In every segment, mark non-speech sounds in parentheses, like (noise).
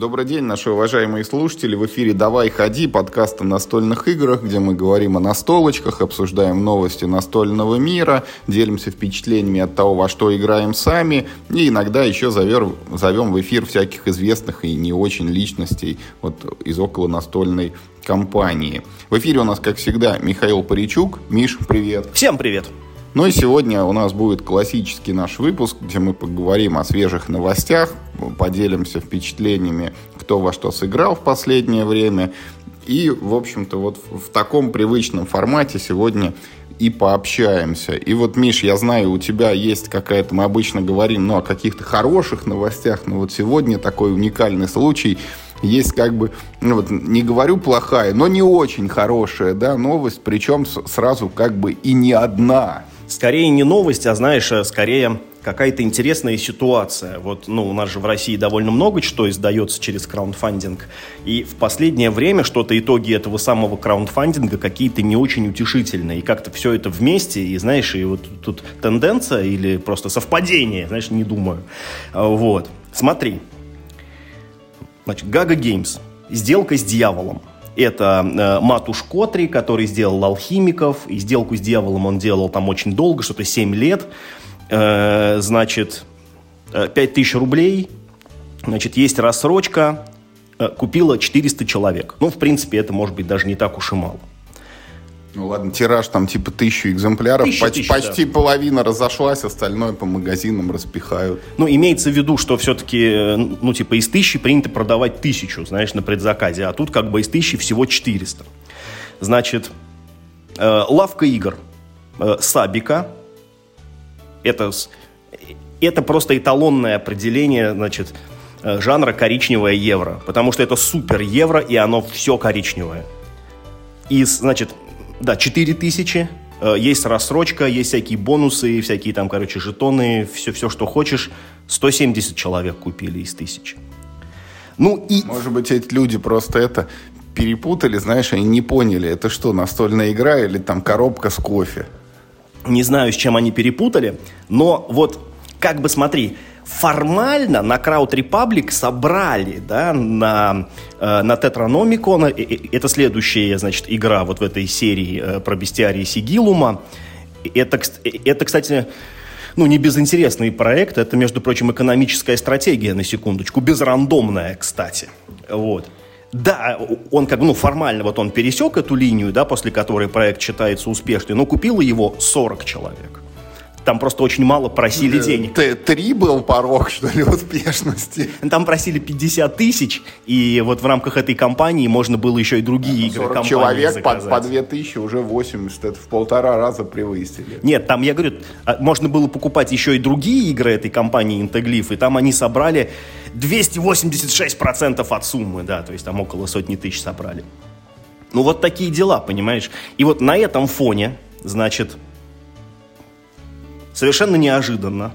Добрый день, наши уважаемые слушатели. В эфире «Давай, ходи» подкаст о настольных играх, где мы говорим о настолочках, обсуждаем новости настольного мира, делимся впечатлениями от того, во что играем сами, и иногда еще зовем, зовем в эфир всяких известных и не очень личностей вот, из около настольной компании. В эфире у нас, как всегда, Михаил Паричук. Миш, привет. Всем привет. Ну и сегодня у нас будет классический наш выпуск, где мы поговорим о свежих новостях, поделимся впечатлениями, кто во что сыграл в последнее время. И, в общем-то, вот в таком привычном формате сегодня и пообщаемся. И вот, Миш, я знаю, у тебя есть какая-то, мы обычно говорим, ну, о каких-то хороших новостях, но вот сегодня такой уникальный случай – есть как бы, ну вот не говорю плохая, но не очень хорошая, да, новость, причем сразу как бы и не одна. Скорее не новость, а знаешь, э, скорее какая-то интересная ситуация. Вот, ну, у нас же в России довольно много что издается через краундфандинг. И в последнее время что-то итоги этого самого краундфандинга какие-то не очень утешительные. И как-то все это вместе, и знаешь, и вот тут тенденция или просто совпадение, знаешь, не думаю. А, вот. Смотри, Значит, Gaga Games. Сделка с дьяволом. Это э, Матуш Котри, который сделал «Алхимиков». И сделку с дьяволом он делал там очень долго, что-то 7 лет. Э, значит, э, 5000 рублей. Значит, есть рассрочка. Э, купила 400 человек. Ну, в принципе, это может быть даже не так уж и мало. Ну ладно, тираж там типа тысячу экземпляров, тысяча, почти, тысяча, почти да. половина разошлась, остальное по магазинам распихают. Ну, имеется в виду, что все-таки, э, ну, типа из тысячи принято продавать тысячу, знаешь, на предзаказе, а тут как бы из тысячи всего 400. Значит, э, лавка игр э, Сабика, это, это просто эталонное определение, значит, э, жанра коричневое евро, потому что это супер евро, и оно все коричневое. И, значит, да, 4000. Э, есть рассрочка, есть всякие бонусы, всякие там, короче, жетоны, все, все, что хочешь. 170 человек купили из тысячи. Ну и... Может быть, эти люди просто это перепутали, знаешь, они не поняли, это что, настольная игра или там коробка с кофе? Не знаю, с чем они перепутали, но вот как бы смотри, формально на Crowd Republic собрали, да, на, э, на Tetranomicon, это следующая, значит, игра вот в этой серии э, про бестиарии Сигилума. Это, это, кстати, ну, не безинтересный проект, это, между прочим, экономическая стратегия, на секундочку, безрандомная, кстати, вот. Да, он как бы, ну, формально вот он пересек эту линию, да, после которой проект считается успешным, но купило его 40 человек. Там просто очень мало просили э, денег. Три был порог, что ли, успешности? Там просили 50 тысяч, и вот в рамках этой кампании можно было еще и другие игры компании человек по, по 2 тысячи, уже 80, это в полтора раза превысили. Нет, там, я говорю, а, можно было покупать еще и другие игры этой компании Интеглиф, и там они собрали 286% от суммы, да, то есть там около сотни тысяч собрали. Ну вот такие дела, понимаешь? И вот на этом фоне, значит, совершенно неожиданно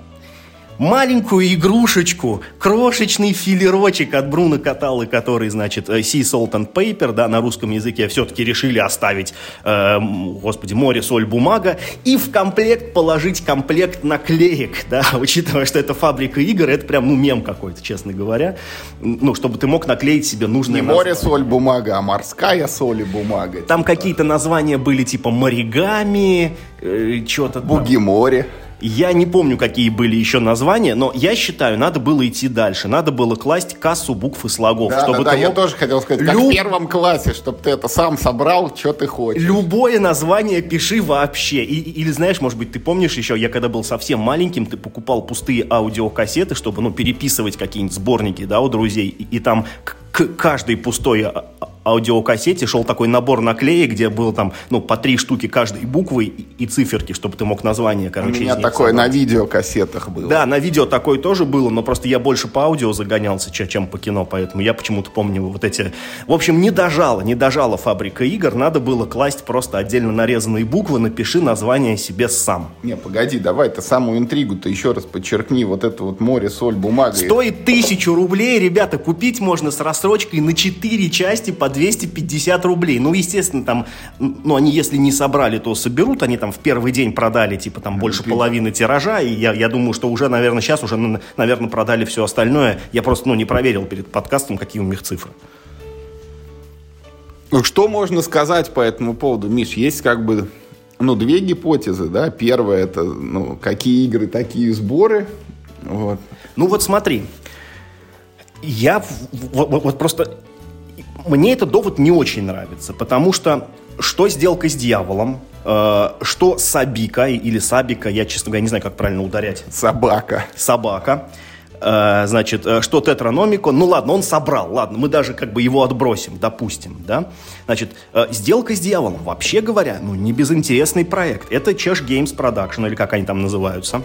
маленькую игрушечку, крошечный филерочек от Бруно Каталы, который, значит, э, Sea Salt and Paper, да, на русском языке все-таки решили оставить, э, господи, море, соль, бумага, и в комплект положить комплект наклеек, (laughs) да, учитывая, что это фабрика игр, это прям, ну, мем какой-то, честно говоря, ну, чтобы ты мог наклеить себе нужное Не море, соль, бумага, а морская соль и бумага. Там типа. какие-то названия были, типа, моригами, э, что-то Буги-море. Я не помню, какие были еще названия, но я считаю, надо было идти дальше. Надо было класть кассу букв и слогов. Да, чтобы да, да, мог... я тоже хотел сказать, как Люб... в первом классе, чтобы ты это сам собрал, что ты хочешь. Любое название пиши вообще. И, или знаешь, может быть, ты помнишь еще, я когда был совсем маленьким, ты покупал пустые аудиокассеты, чтобы, ну, переписывать какие-нибудь сборники, да, у друзей, и, и там к каждой пустой а, аудиокассете шел такой набор наклеек, где было там, ну, по три штуки каждой буквы и, и циферки, чтобы ты мог название, короче, У меня такое собрать. на видеокассетах было. Да, на видео такое тоже было, но просто я больше по аудио загонялся, чем по кино, поэтому я почему-то помню вот эти... В общем, не дожала, не дожала фабрика игр, надо было класть просто отдельно нарезанные буквы, напиши название себе сам. Не, погоди, давай ты самую интригу-то еще раз подчеркни, вот это вот море, соль, бумага. Стоит тысячу рублей, ребята, купить можно с рассрочкой на четыре части по 250 рублей. Ну, естественно, там, ну, они если не собрали, то соберут. Они там в первый день продали, типа, там, больше половины тиража. И я, я думаю, что уже, наверное, сейчас уже, наверное, продали все остальное. Я просто, ну, не проверил перед подкастом, какие у них цифры. Ну, что можно сказать по этому поводу, Миш? Есть как бы ну, две гипотезы, да. Первая это, ну, какие игры, такие сборы. Вот. Ну вот смотри, я вот, вот просто мне этот довод не очень нравится, потому что что сделка с дьяволом, э, что Сабика или Сабика, я, честно говоря, не знаю, как правильно ударять. Собака. Собака. Э, значит, э, что Тетраномико, ну ладно, он собрал, ладно, мы даже как бы его отбросим, допустим, да. Значит, сделка с дьяволом, вообще говоря, ну не безинтересный проект. Это Чеш Games Production, или как они там называются.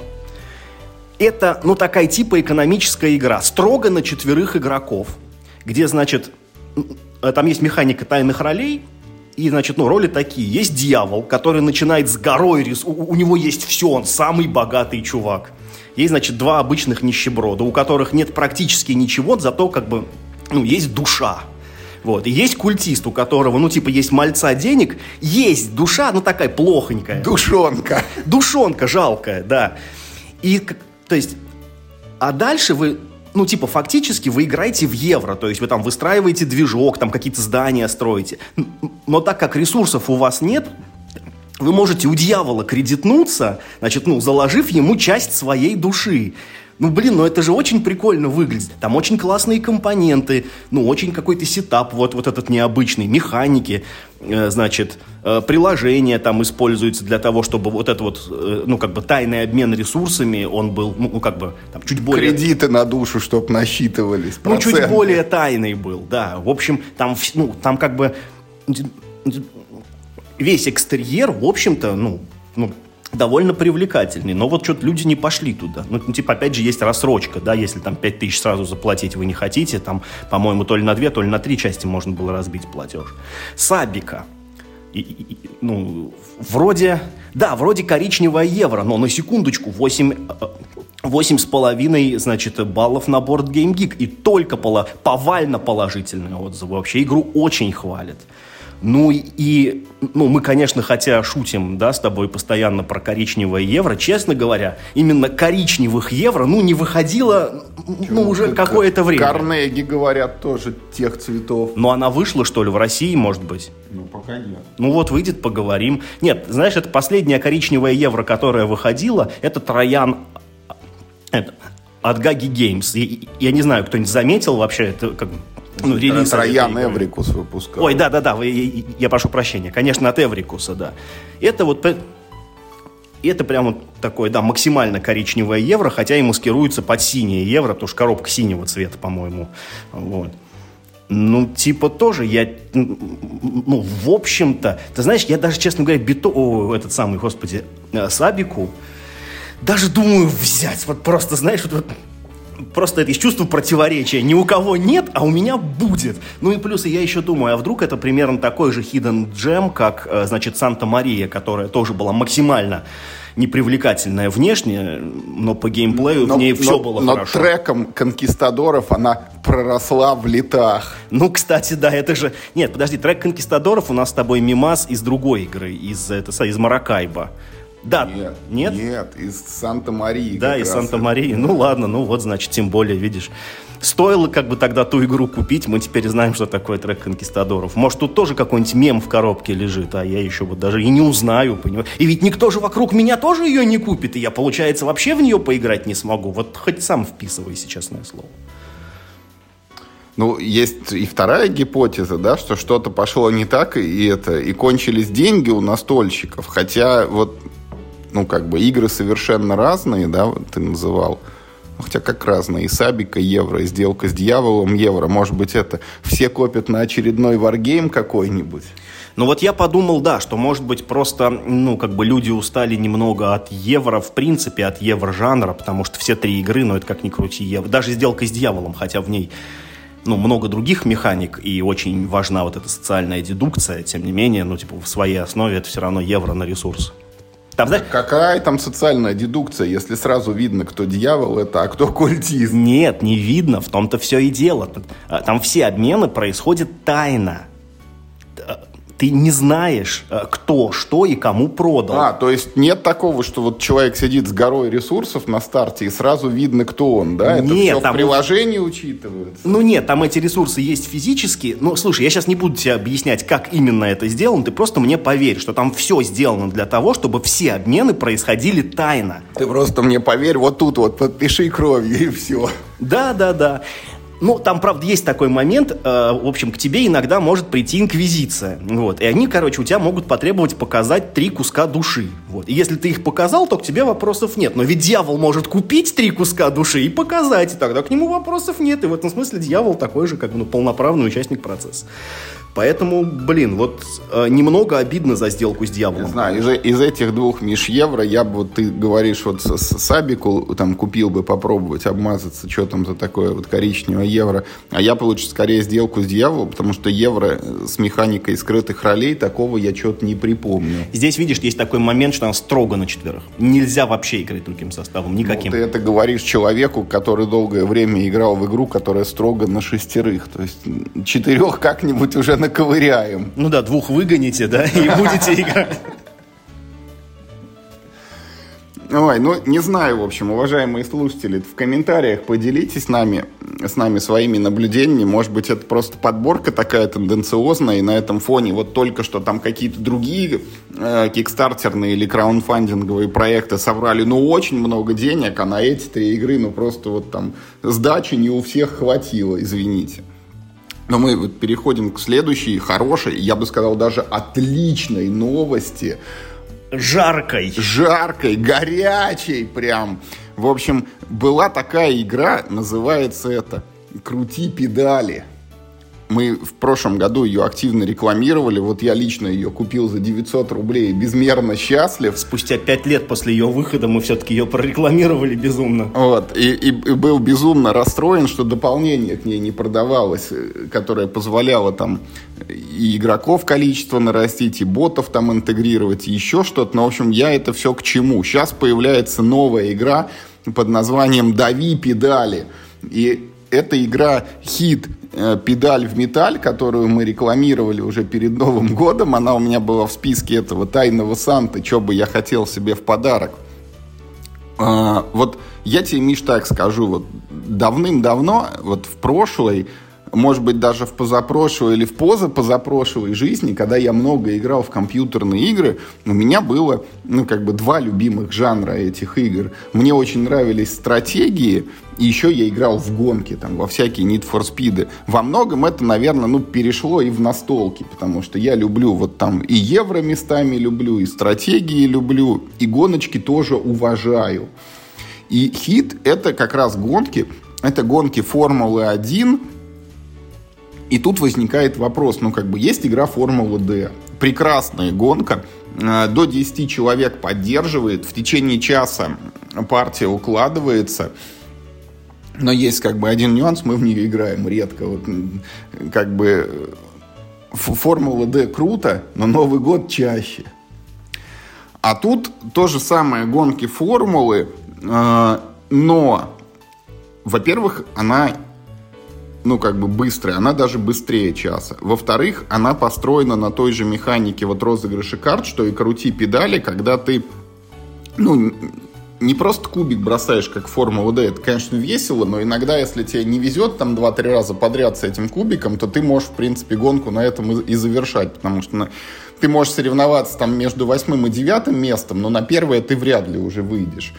Это, ну, такая типа экономическая игра, строго на четверых игроков, где, значит, там есть механика тайных ролей, и, значит, ну, роли такие. Есть дьявол, который начинает с горой, у, у него есть все, он самый богатый чувак. Есть, значит, два обычных нищеброда, у которых нет практически ничего, зато как бы, ну, есть душа. Вот. И есть культист, у которого, ну, типа, есть мальца денег, есть душа, ну, такая плохонькая. Душонка. Душонка жалкая, да. И, то есть, а дальше вы, ну, типа, фактически вы играете в евро, то есть вы там выстраиваете движок, там какие-то здания строите. Но так как ресурсов у вас нет, вы можете у дьявола кредитнуться, значит, ну, заложив ему часть своей души. Ну, блин, ну это же очень прикольно выглядит. Там очень классные компоненты, ну, очень какой-то сетап, вот, вот этот необычный, механики, значит, э, приложения там используются для того, чтобы вот это вот, э, ну, как бы тайный обмен ресурсами, он был, ну, ну как бы, там, чуть более... Кредиты на душу, чтобы насчитывались. Ну, чуть более тайный был, да. В общем, там, ну, там как бы весь экстерьер, в общем-то, ну, ну, довольно привлекательный. Но вот что-то люди не пошли туда. Ну, типа, опять же, есть рассрочка, да, если там 5 тысяч сразу заплатить вы не хотите, там, по-моему, то ли на 2, то ли на 3 части можно было разбить платеж. Сабика. И, и, ну, вроде, да, вроде коричневое евро, но на секундочку 8, 8 с половиной, значит, баллов на борт Game Geek. И только поло, повально положительные отзывы. Вообще игру очень хвалят. Ну и, ну, мы, конечно, хотя шутим, да, с тобой постоянно про коричневое евро, честно говоря, именно коричневых евро, ну, не выходило, ну, уже какое-то время. Карнеги, говорят, тоже тех цветов. Но она вышла, что ли, в России, может быть? Ну, пока нет. Ну, вот выйдет, поговорим. Нет, знаешь, это последняя коричневая евро, которая выходила, это Троян... Это, от Гаги Геймс. Я не знаю, кто-нибудь заметил вообще, это как ну, релиз Троян Эврикус выпускал. Ой, да-да-да, я прошу прощения. Конечно, от Эврикуса, да. Это вот это прямо такое, да, максимально коричневое евро, хотя и маскируется под синее евро, потому что коробка синего цвета, по-моему. Вот. Ну, типа тоже я, ну, в общем-то, ты знаешь, я даже, честно говоря, бито, о, этот самый, господи, э, Сабику, даже думаю взять, вот просто, знаешь, вот, вот просто это из чувства противоречия. Ни у кого нет, а у меня будет. Ну и плюс я еще думаю, а вдруг это примерно такой же hidden gem, как, э, значит, Санта-Мария, которая тоже была максимально непривлекательная внешне, но по геймплею но, в ней но, все было но хорошо. Но треком конкистадоров она проросла в летах. Ну, кстати, да, это же... Нет, подожди, трек конкистадоров у нас с тобой мимас из другой игры, из, это, из Маракайба. Да. Нет. Нет? Нет, из Санта-Марии. Да, из Санта-Марии. Ну ладно, ну вот, значит, тем более, видишь. Стоило как бы тогда ту игру купить, мы теперь знаем, что такое трек конкистадоров. Может, тут тоже какой-нибудь мем в коробке лежит, а я еще вот даже и не узнаю, понимаешь? И ведь никто же вокруг меня тоже ее не купит, и я, получается, вообще в нее поиграть не смогу. Вот хоть сам вписывайся, честное слово. Ну, есть и вторая гипотеза, да, что что-то пошло не так, и это, и кончились деньги у настольщиков. Хотя вот ну, как бы игры совершенно разные, да, ты называл. Ну, хотя как разные. И Сабика, Евро, и Сделка с Дьяволом, Евро. Может быть, это все копят на очередной варгейм какой-нибудь? Ну вот я подумал, да, что может быть просто, ну, как бы люди устали немного от евро, в принципе, от евро-жанра, потому что все три игры, ну, это как ни крути, евро. Даже сделка с дьяволом, хотя в ней ну, много других механик, и очень важна вот эта социальная дедукция, тем не менее, ну, типа, в своей основе это все равно евро на ресурс. Там, знаешь... Какая там социальная дедукция, если сразу видно, кто дьявол это, а кто культист? Нет, не видно, в том-то все и дело. А, там все обмены происходят тайно. Ты не знаешь, э, кто, что и кому продал. А, то есть нет такого, что вот человек сидит с горой ресурсов на старте и сразу видно, кто он, да? Это нет, все там в приложении учитывается. Ну нет, там эти ресурсы есть физически. Ну, слушай, я сейчас не буду тебе объяснять, как именно это сделано. Ты просто мне поверь, что там все сделано для того, чтобы все обмены происходили тайно. Ты просто мне поверь, вот тут вот подпиши кровью и все. Да, да, да. Ну, там, правда, есть такой момент, э, в общем, к тебе иногда может прийти инквизиция, вот, и они, короче, у тебя могут потребовать показать три куска души, вот, и если ты их показал, то к тебе вопросов нет, но ведь дьявол может купить три куска души и показать, и тогда к нему вопросов нет, и в этом смысле дьявол такой же, как бы, ну, полноправный участник процесса. Поэтому, блин, вот э, немного обидно за сделку с дьяволом. Не знаю, из, из этих двух миш евро я бы, вот ты говоришь, вот с, с Сабику там купил бы попробовать обмазаться, что там за такое вот коричневое евро. А я лучше скорее сделку с дьяволом, потому что евро с механикой скрытых ролей такого я что-то не припомню. Здесь, видишь, есть такой момент, что она строго на четверых. Нельзя вообще играть другим составом, никаким. Ну, ты это говоришь человеку, который долгое время играл в игру, которая строго на шестерых. То есть четырех как-нибудь уже наковыряем. Ну да, двух выгоните, да, и (laughs) будете играть. Ой, ну не знаю, в общем, уважаемые слушатели, в комментариях поделитесь с нами, с нами своими наблюдениями. Может быть, это просто подборка такая тенденциозная, и на этом фоне вот только что там какие-то другие э, кикстартерные или краундфандинговые проекты собрали, ну, очень много денег, а на эти три игры, ну, просто вот там сдачи не у всех хватило, извините. Но мы вот переходим к следующей хорошей, я бы сказал, даже отличной новости. Жаркой. Жаркой, горячей прям. В общем, была такая игра, называется это «Крути педали». Мы в прошлом году ее активно рекламировали. Вот я лично ее купил за 900 рублей. Безмерно счастлив. Спустя пять лет после ее выхода мы все-таки ее прорекламировали безумно. Вот. И, и, и был безумно расстроен, что дополнение к ней не продавалось, э, которое позволяло там и игроков количество нарастить, и ботов там интегрировать, и еще что-то. Но, в общем, я это все к чему? Сейчас появляется новая игра под названием «Дави педали». И эта игра хит Э, педаль в металь, которую мы рекламировали уже перед Новым годом. Она у меня была в списке этого тайного Санты, что бы я хотел себе в подарок. А, вот я тебе, Миш, так скажу, вот давным-давно, вот в прошлой может быть, даже в позапрошлой или в позапозапрошлой жизни, когда я много играл в компьютерные игры, у меня было, ну, как бы два любимых жанра этих игр. Мне очень нравились стратегии, и еще я играл в гонки, там, во всякие Need for Speed. Во многом это, наверное, ну, перешло и в настолки, потому что я люблю вот там и евро местами люблю, и стратегии люблю, и гоночки тоже уважаю. И хит — это как раз гонки, это гонки Формулы-1, и тут возникает вопрос, ну как бы есть игра Формула D, прекрасная гонка, э, до 10 человек поддерживает, в течение часа партия укладывается, но есть как бы один нюанс, мы в нее играем редко. Вот, как бы Формула D круто, но Новый год чаще. А тут то же самое гонки формулы, э, но, во-первых, она ну, как бы быстрая, она даже быстрее часа. Во-вторых, она построена на той же механике вот розыгрыша карт, что и крути педали, когда ты, ну, не просто кубик бросаешь, как Формула D, это, конечно, весело, но иногда, если тебе не везет там 2-3 раза подряд с этим кубиком, то ты можешь, в принципе, гонку на этом и, завершать, потому что ну, ты можешь соревноваться там между восьмым и девятым местом, но на первое ты вряд ли уже выйдешь.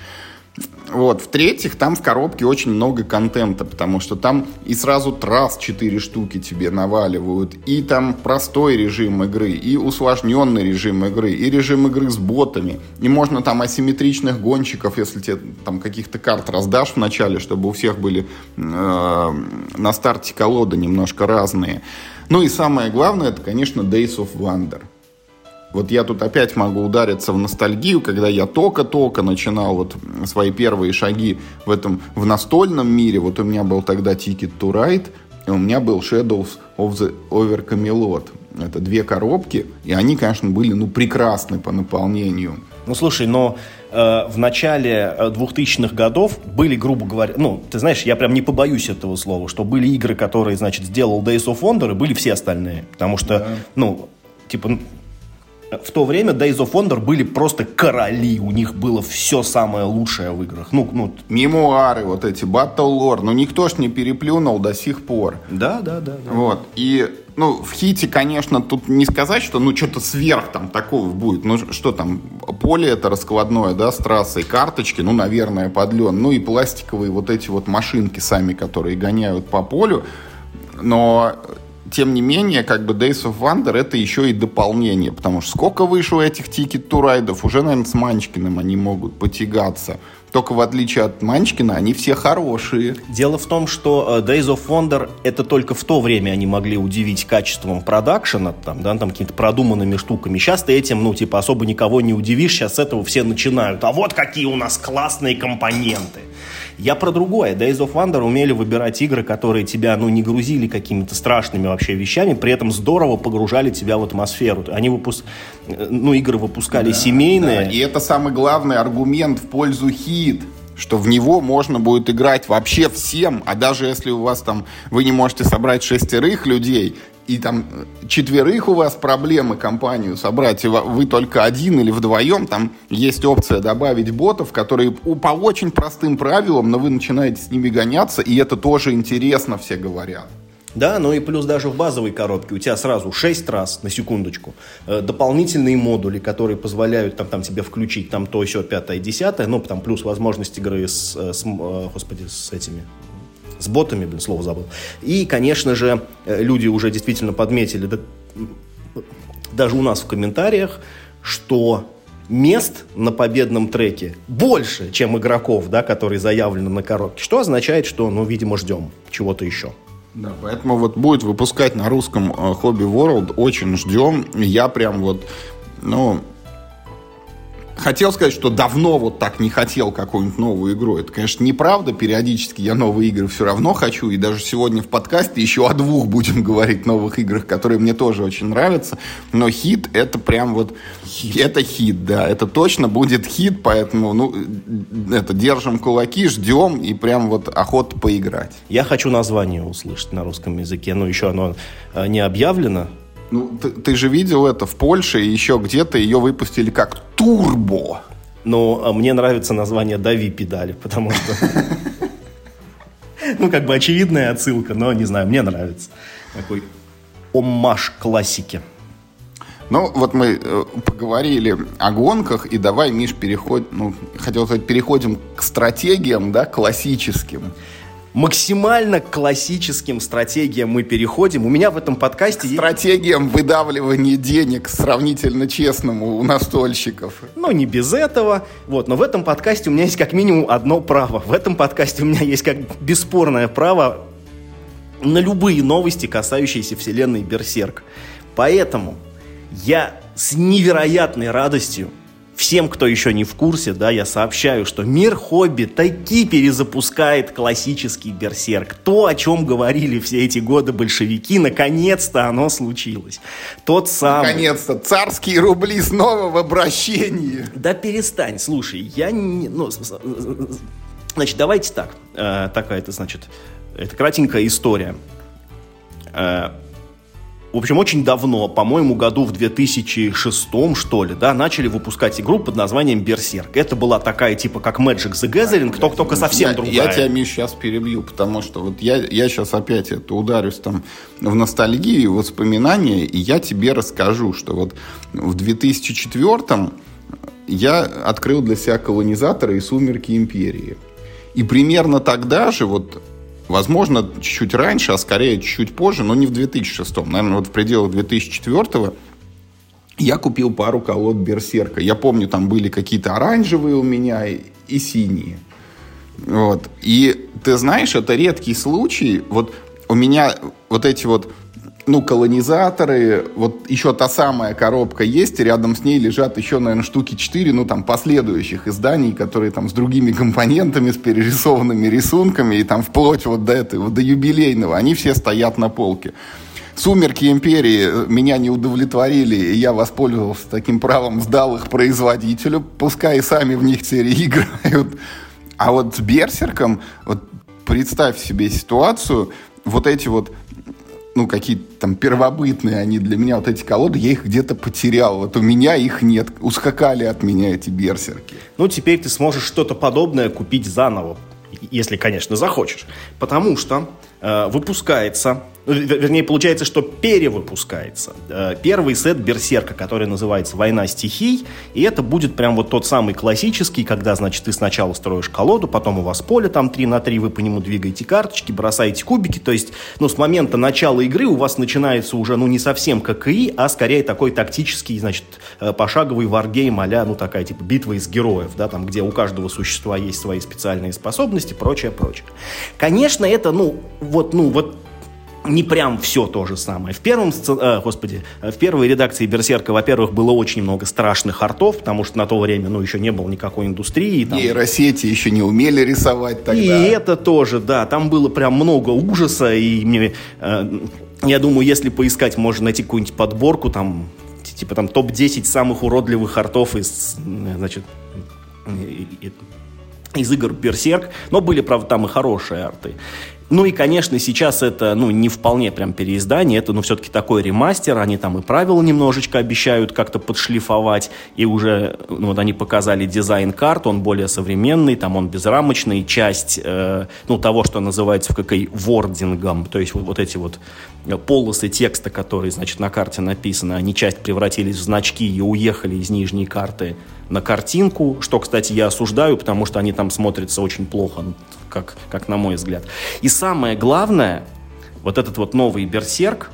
Вот. В-третьих, там в коробке очень много контента, потому что там и сразу трасс 4 штуки тебе наваливают, и там простой режим игры, и усложненный режим игры, и режим игры с ботами. И можно там асимметричных гонщиков, если тебе там каких-то карт раздашь в начале, чтобы у всех были э, на старте колоды немножко разные. Ну и самое главное, это, конечно, Days of Wonder. Вот я тут опять могу удариться в ностальгию, когда я только-только начинал вот свои первые шаги в этом, в настольном мире. Вот у меня был тогда Ticket to Ride, и у меня был Shadows of the Over Camelot. Это две коробки, и они, конечно, были, ну, прекрасны по наполнению. Ну, слушай, но э, в начале 2000-х э, годов были, грубо говоря, ну, ты знаешь, я прям не побоюсь этого слова, что были игры, которые, значит, сделал Days of Wonder, и были все остальные. Потому что, да. ну, типа, в то время Days of Wonder были просто короли. У них было все самое лучшее в играх. Ну, ну... Мемуары, вот эти, Battle Lore. Ну, никто ж не переплюнул до сих пор. Да, да, да. да. Вот. И, ну, в хите, конечно, тут не сказать, что, ну, что-то сверх там такого будет. Ну, что там, поле это раскладное, да, с трассой, карточки, ну, наверное, подлен. Ну, и пластиковые вот эти вот машинки сами, которые гоняют по полю. Но тем не менее, как бы Days of Wonder это еще и дополнение, потому что сколько вышло этих Ticket to Ride ов, уже, наверное, с Манчкиным они могут потягаться. Только в отличие от Манчкина, они все хорошие. Дело в том, что э, Days of Wonder это только в то время они могли удивить качеством продакшена, там, да, там какими-то продуманными штуками. Сейчас ты этим, ну, типа, особо никого не удивишь, сейчас с этого все начинают. А вот какие у нас классные компоненты. Я про другое. Days of Wonder умели выбирать игры, которые тебя, ну, не грузили какими-то страшными вообще вещами, при этом здорово погружали тебя в атмосферу. Они выпуск... ну, игры выпускали да, семейные. Да. И это самый главный аргумент в пользу хит что в него можно будет играть вообще всем, а даже если у вас там, вы не можете собрать шестерых людей, и там четверых у вас проблемы компанию собрать, и вы только один или вдвоем, там есть опция добавить ботов, которые по очень простым правилам, но вы начинаете с ними гоняться, и это тоже интересно, все говорят. Да, ну и плюс даже в базовой коробке у тебя сразу 6 раз, на секундочку, э, дополнительные модули, которые позволяют там, там тебе включить там то, еще пятое, десятое, ну, там плюс возможность игры с, э, с, э, господи, с этими, с ботами, блин, слово забыл. И, конечно же, люди уже действительно подметили, да, даже у нас в комментариях, что мест на победном треке больше, чем игроков, да, которые заявлены на коробке, что означает, что, ну, видимо, ждем чего-то еще. Да, поэтому вот будет выпускать на русском Hobby World, очень ждем. Я прям вот, ну, хотел сказать, что давно вот так не хотел какую-нибудь новую игру. Это, конечно, неправда. Периодически я новые игры все равно хочу. И даже сегодня в подкасте еще о двух будем (laughs) говорить новых играх, которые мне тоже очень нравятся. Но хит это прям вот... Хит. Это хит, да. Это точно будет хит, поэтому, ну, это держим кулаки, ждем и прям вот охота поиграть. Я хочу название услышать на русском языке. Но еще оно э, не объявлено. Ну, ты, ты же видел это в Польше, и еще где-то ее выпустили как турбо. Ну, а мне нравится название «Дави педали», потому что... Ну, как бы очевидная отсылка, но не знаю, мне нравится. Такой оммаж классики. Ну, вот мы э, поговорили о гонках, и давай, Миш, переходим, ну, хотел сказать, переходим к стратегиям, да, классическим максимально классическим стратегиям мы переходим. У меня в этом подкасте... К стратегиям выдавливания денег сравнительно честному у настольщиков. Ну, не без этого. Вот, но в этом подкасте у меня есть как минимум одно право. В этом подкасте у меня есть как бесспорное право на любые новости, касающиеся вселенной Берсерк. Поэтому я с невероятной радостью Всем, кто еще не в курсе, да, я сообщаю, что мир хобби таки перезапускает классический берсерк. То, о чем говорили все эти годы большевики, наконец-то оно случилось. Тот самый... Наконец-то царские рубли снова в обращении. Да перестань, слушай, я не... Ну, значит, давайте так. Э, такая это, значит, это кратенькая история. Э, в общем, очень давно, по-моему, году в 2006, что ли, да, начали выпускать игру под названием Берсерк. Это была такая, типа, как Magic the Gathering, только, только совсем я, другая. Я тебя, Миш, сейчас перебью, потому что вот я, я сейчас опять это ударюсь там в ностальгию, воспоминания, и я тебе расскажу, что вот в 2004 я открыл для себя колонизаторы и сумерки империи. И примерно тогда же, вот Возможно, чуть-чуть раньше, а скорее чуть-чуть позже, но не в 2006. Наверное, вот в пределах 2004 я купил пару колод Берсерка. Я помню, там были какие-то оранжевые у меня и, синие. Вот. И ты знаешь, это редкий случай. Вот у меня вот эти вот ну, колонизаторы, вот еще та самая коробка есть, и рядом с ней лежат еще, наверное, штуки 4, ну, там, последующих изданий, которые там с другими компонентами, с перерисованными рисунками, и там вплоть вот до этого, до юбилейного, они все стоят на полке. «Сумерки империи» меня не удовлетворили, и я воспользовался таким правом, сдал их производителю, пускай сами в них теперь играют. А вот с «Берсерком», вот представь себе ситуацию, вот эти вот ну, какие-то там первобытные они для меня, вот эти колоды, я их где-то потерял. Вот у меня их нет. Ускакали от меня эти берсерки. Ну, теперь ты сможешь что-то подобное купить заново, если, конечно, захочешь. Потому что э, выпускается вернее, получается, что перевыпускается. Э, первый сет Берсерка, который называется «Война стихий», и это будет прям вот тот самый классический, когда, значит, ты сначала строишь колоду, потом у вас поле там 3 на 3, вы по нему двигаете карточки, бросаете кубики, то есть, ну, с момента начала игры у вас начинается уже, ну, не совсем как ИИ, а скорее такой тактический, значит, э, пошаговый варгейм а ну, такая, типа, битва из героев, да, там, где у каждого существа есть свои специальные способности, прочее, прочее. Конечно, это, ну, вот, ну, вот не прям все то же самое. В первом, э, господи, в первой редакции Берсерка, во-первых, было очень много страшных артов, потому что на то время, ну, еще не было никакой индустрии. Там... Нейросети еще не умели рисовать тогда. И это тоже, да, там было прям много ужаса, и мне, э, я думаю, если поискать, можно найти какую-нибудь подборку, там, типа там топ-10 самых уродливых артов из, значит, из игр Берсерк, но были, правда, там и хорошие арты. Ну и, конечно, сейчас это, ну, не вполне прям переиздание, это, ну, все-таки такой ремастер, они там и правила немножечко обещают как-то подшлифовать, и уже, ну, вот они показали дизайн карт, он более современный, там он безрамочный, часть, э, ну, того, что называется в КК вордингом, то есть вот, вот эти вот полосы текста, которые, значит, на карте написаны, они часть превратились в значки и уехали из нижней карты на картинку, что, кстати, я осуждаю, потому что они там смотрятся очень плохо, как, как на мой взгляд. И самое главное, вот этот вот новый берсерк,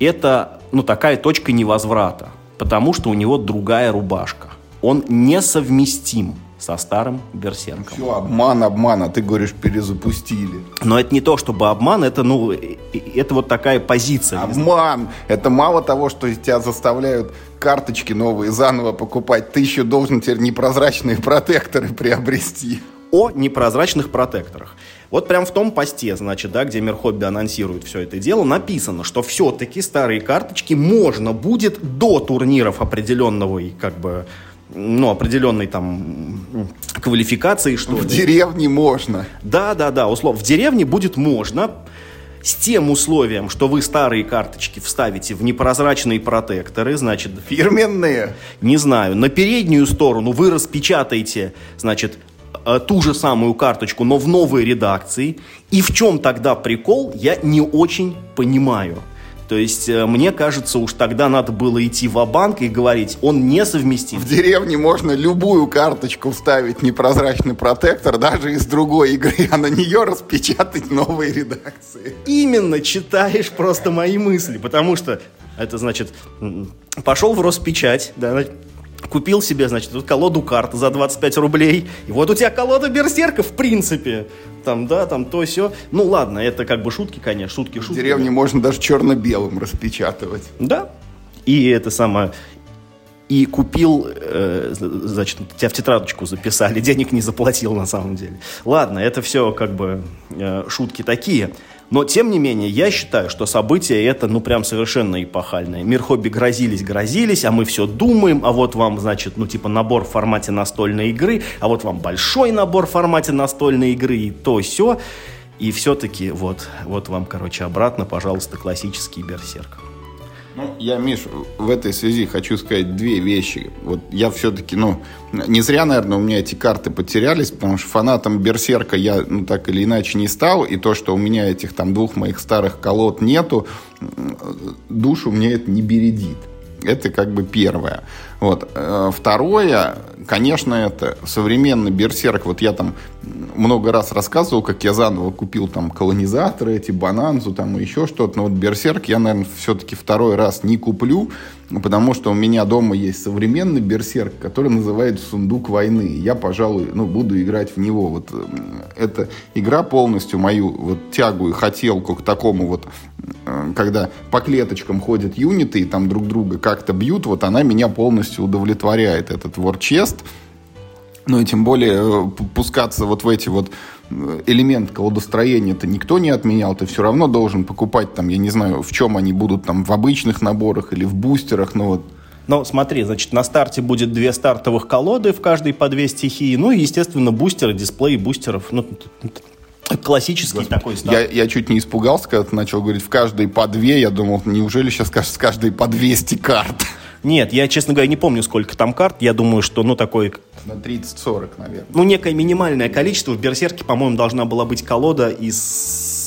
это, ну, такая точка невозврата, потому что у него другая рубашка. Он несовместим со старым берсерком. Все, обман, обман, а ты говоришь, перезапустили. Но это не то, чтобы обман, это, ну, это вот такая позиция. Обман! Это мало того, что тебя заставляют карточки новые заново покупать, ты еще должен теперь непрозрачные протекторы приобрести о непрозрачных протекторах. Вот прям в том посте, значит, да, где Мирхобби анонсирует все это дело, написано, что все-таки старые карточки можно будет до турниров определенного, как бы, ну, определенной там квалификации, что В ли. деревне можно. Да, да, да, условно. В деревне будет можно, с тем условием, что вы старые карточки вставите в непрозрачные протекторы, значит... Фирменные? Не знаю. На переднюю сторону вы распечатаете, значит, Э, ту же самую карточку, но в новой редакции. И в чем тогда прикол, я не очень понимаю. То есть, э, мне кажется, уж тогда надо было идти в банк и говорить, он несовместим. В деревне можно любую карточку вставить, непрозрачный протектор, даже из другой игры, (laughs) а на нее распечатать новые редакции. Именно читаешь просто мои мысли, потому что это значит, пошел в Роспечать, да, Купил себе, значит, тут колоду карт за 25 рублей. И вот у тебя колода берсерка, в принципе. Там, да, там то все. Ну ладно, это как бы шутки, конечно, шутки, шутки. В деревне можно даже черно-белым распечатывать. Да. И это самое и купил, э, значит, тебя в тетрадочку записали, (laughs) денег не заплатил на самом деле. Ладно, это все как бы э, шутки такие. Но, тем не менее, я считаю, что событие это, ну, прям совершенно эпохальное. Мир хобби грозились, грозились, а мы все думаем, а вот вам, значит, ну, типа набор в формате настольной игры, а вот вам большой набор в формате настольной игры и то, все. И все-таки вот, вот вам, короче, обратно, пожалуйста, классический берсерк. Ну, я, Миш, в этой связи хочу сказать две вещи. Вот я все-таки, ну, не зря, наверное, у меня эти карты потерялись, потому что фанатом Берсерка я, ну, так или иначе не стал, и то, что у меня этих там двух моих старых колод нету, душу мне это не бередит. Это как бы первое. Вот. Э, второе, конечно, это современный берсерк. Вот я там много раз рассказывал, как я заново купил там колонизаторы, эти бананзу, там и еще что-то. Но вот берсерк я, наверное, все-таки второй раз не куплю, потому что у меня дома есть современный берсерк, который называется «Сундук войны». Я, пожалуй, ну, буду играть в него. Вот эта игра полностью мою вот тягу и хотелку к такому вот, э, когда по клеточкам ходят юниты и там друг друга как-то бьют, вот она меня полностью удовлетворяет, этот War Chest. Ну и тем более э, пускаться вот в эти вот э, элемент колодостроения-то никто не отменял, ты все равно должен покупать там, я не знаю, в чем они будут там, в обычных наборах или в бустерах, ну вот. Ну, смотри, значит, на старте будет две стартовых колоды, в каждой по две стихии, ну и, естественно, бустеры, дисплей бустеров, ну, Классический Господи, такой став. Я, я чуть не испугался, когда ты начал говорить в каждой по две. Я думал, неужели сейчас скажешь с каждой по 200 карт? Нет, я, честно говоря, не помню, сколько там карт. Я думаю, что, ну, такой... На 30-40, наверное. Ну, некое минимальное количество. В Берсерке, по-моему, должна была быть колода из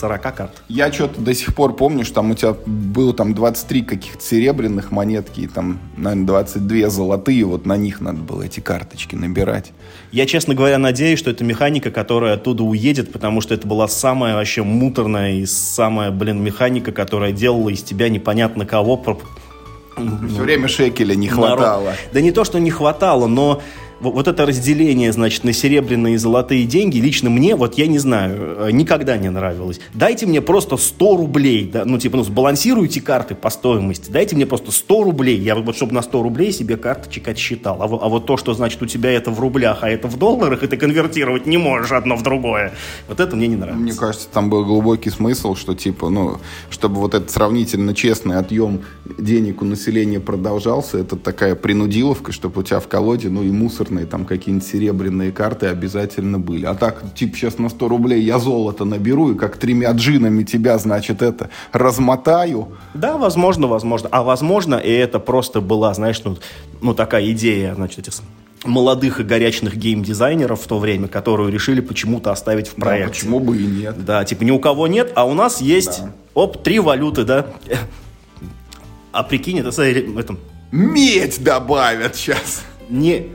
40 карт. Я что-то до сих пор помню, что там у тебя было там 23 каких-то серебряных монетки, и там, наверное, 22 золотые, вот на них надо было эти карточки набирать. Я, честно говоря, надеюсь, что это механика, которая оттуда уедет, потому что это была самая вообще муторная и самая, блин, механика, которая делала из тебя непонятно кого. Все время шекеля не хватало. Народ. Да не то, что не хватало, но вот это разделение, значит, на серебряные и золотые деньги, лично мне, вот я не знаю, э, никогда не нравилось. Дайте мне просто 100 рублей, да, ну, типа, ну, сбалансируйте карты по стоимости, дайте мне просто 100 рублей, я вот, чтобы на 100 рублей себе карточек отсчитал. А, а вот то, что, значит, у тебя это в рублях, а это в долларах, и ты конвертировать не можешь одно в другое, вот это мне не нравится. Мне кажется, там был глубокий смысл, что, типа, ну, чтобы вот этот сравнительно честный отъем денег у населения продолжался, это такая принудиловка, чтобы у тебя в колоде, ну, и мусор конкретные там какие-нибудь серебряные карты обязательно были. А так, типа, сейчас на 100 рублей я золото наберу и как тремя джинами тебя, значит, это размотаю. Да, возможно, возможно. А возможно, и это просто была, знаешь, ну, ну такая идея, значит, этих молодых и горячных геймдизайнеров в то время, которую решили почему-то оставить в проекте. Да, почему бы и нет. Да, типа ни у кого нет, а у нас есть, да. оп, три валюты, да. А прикинь, это, этом... Медь добавят сейчас. Не,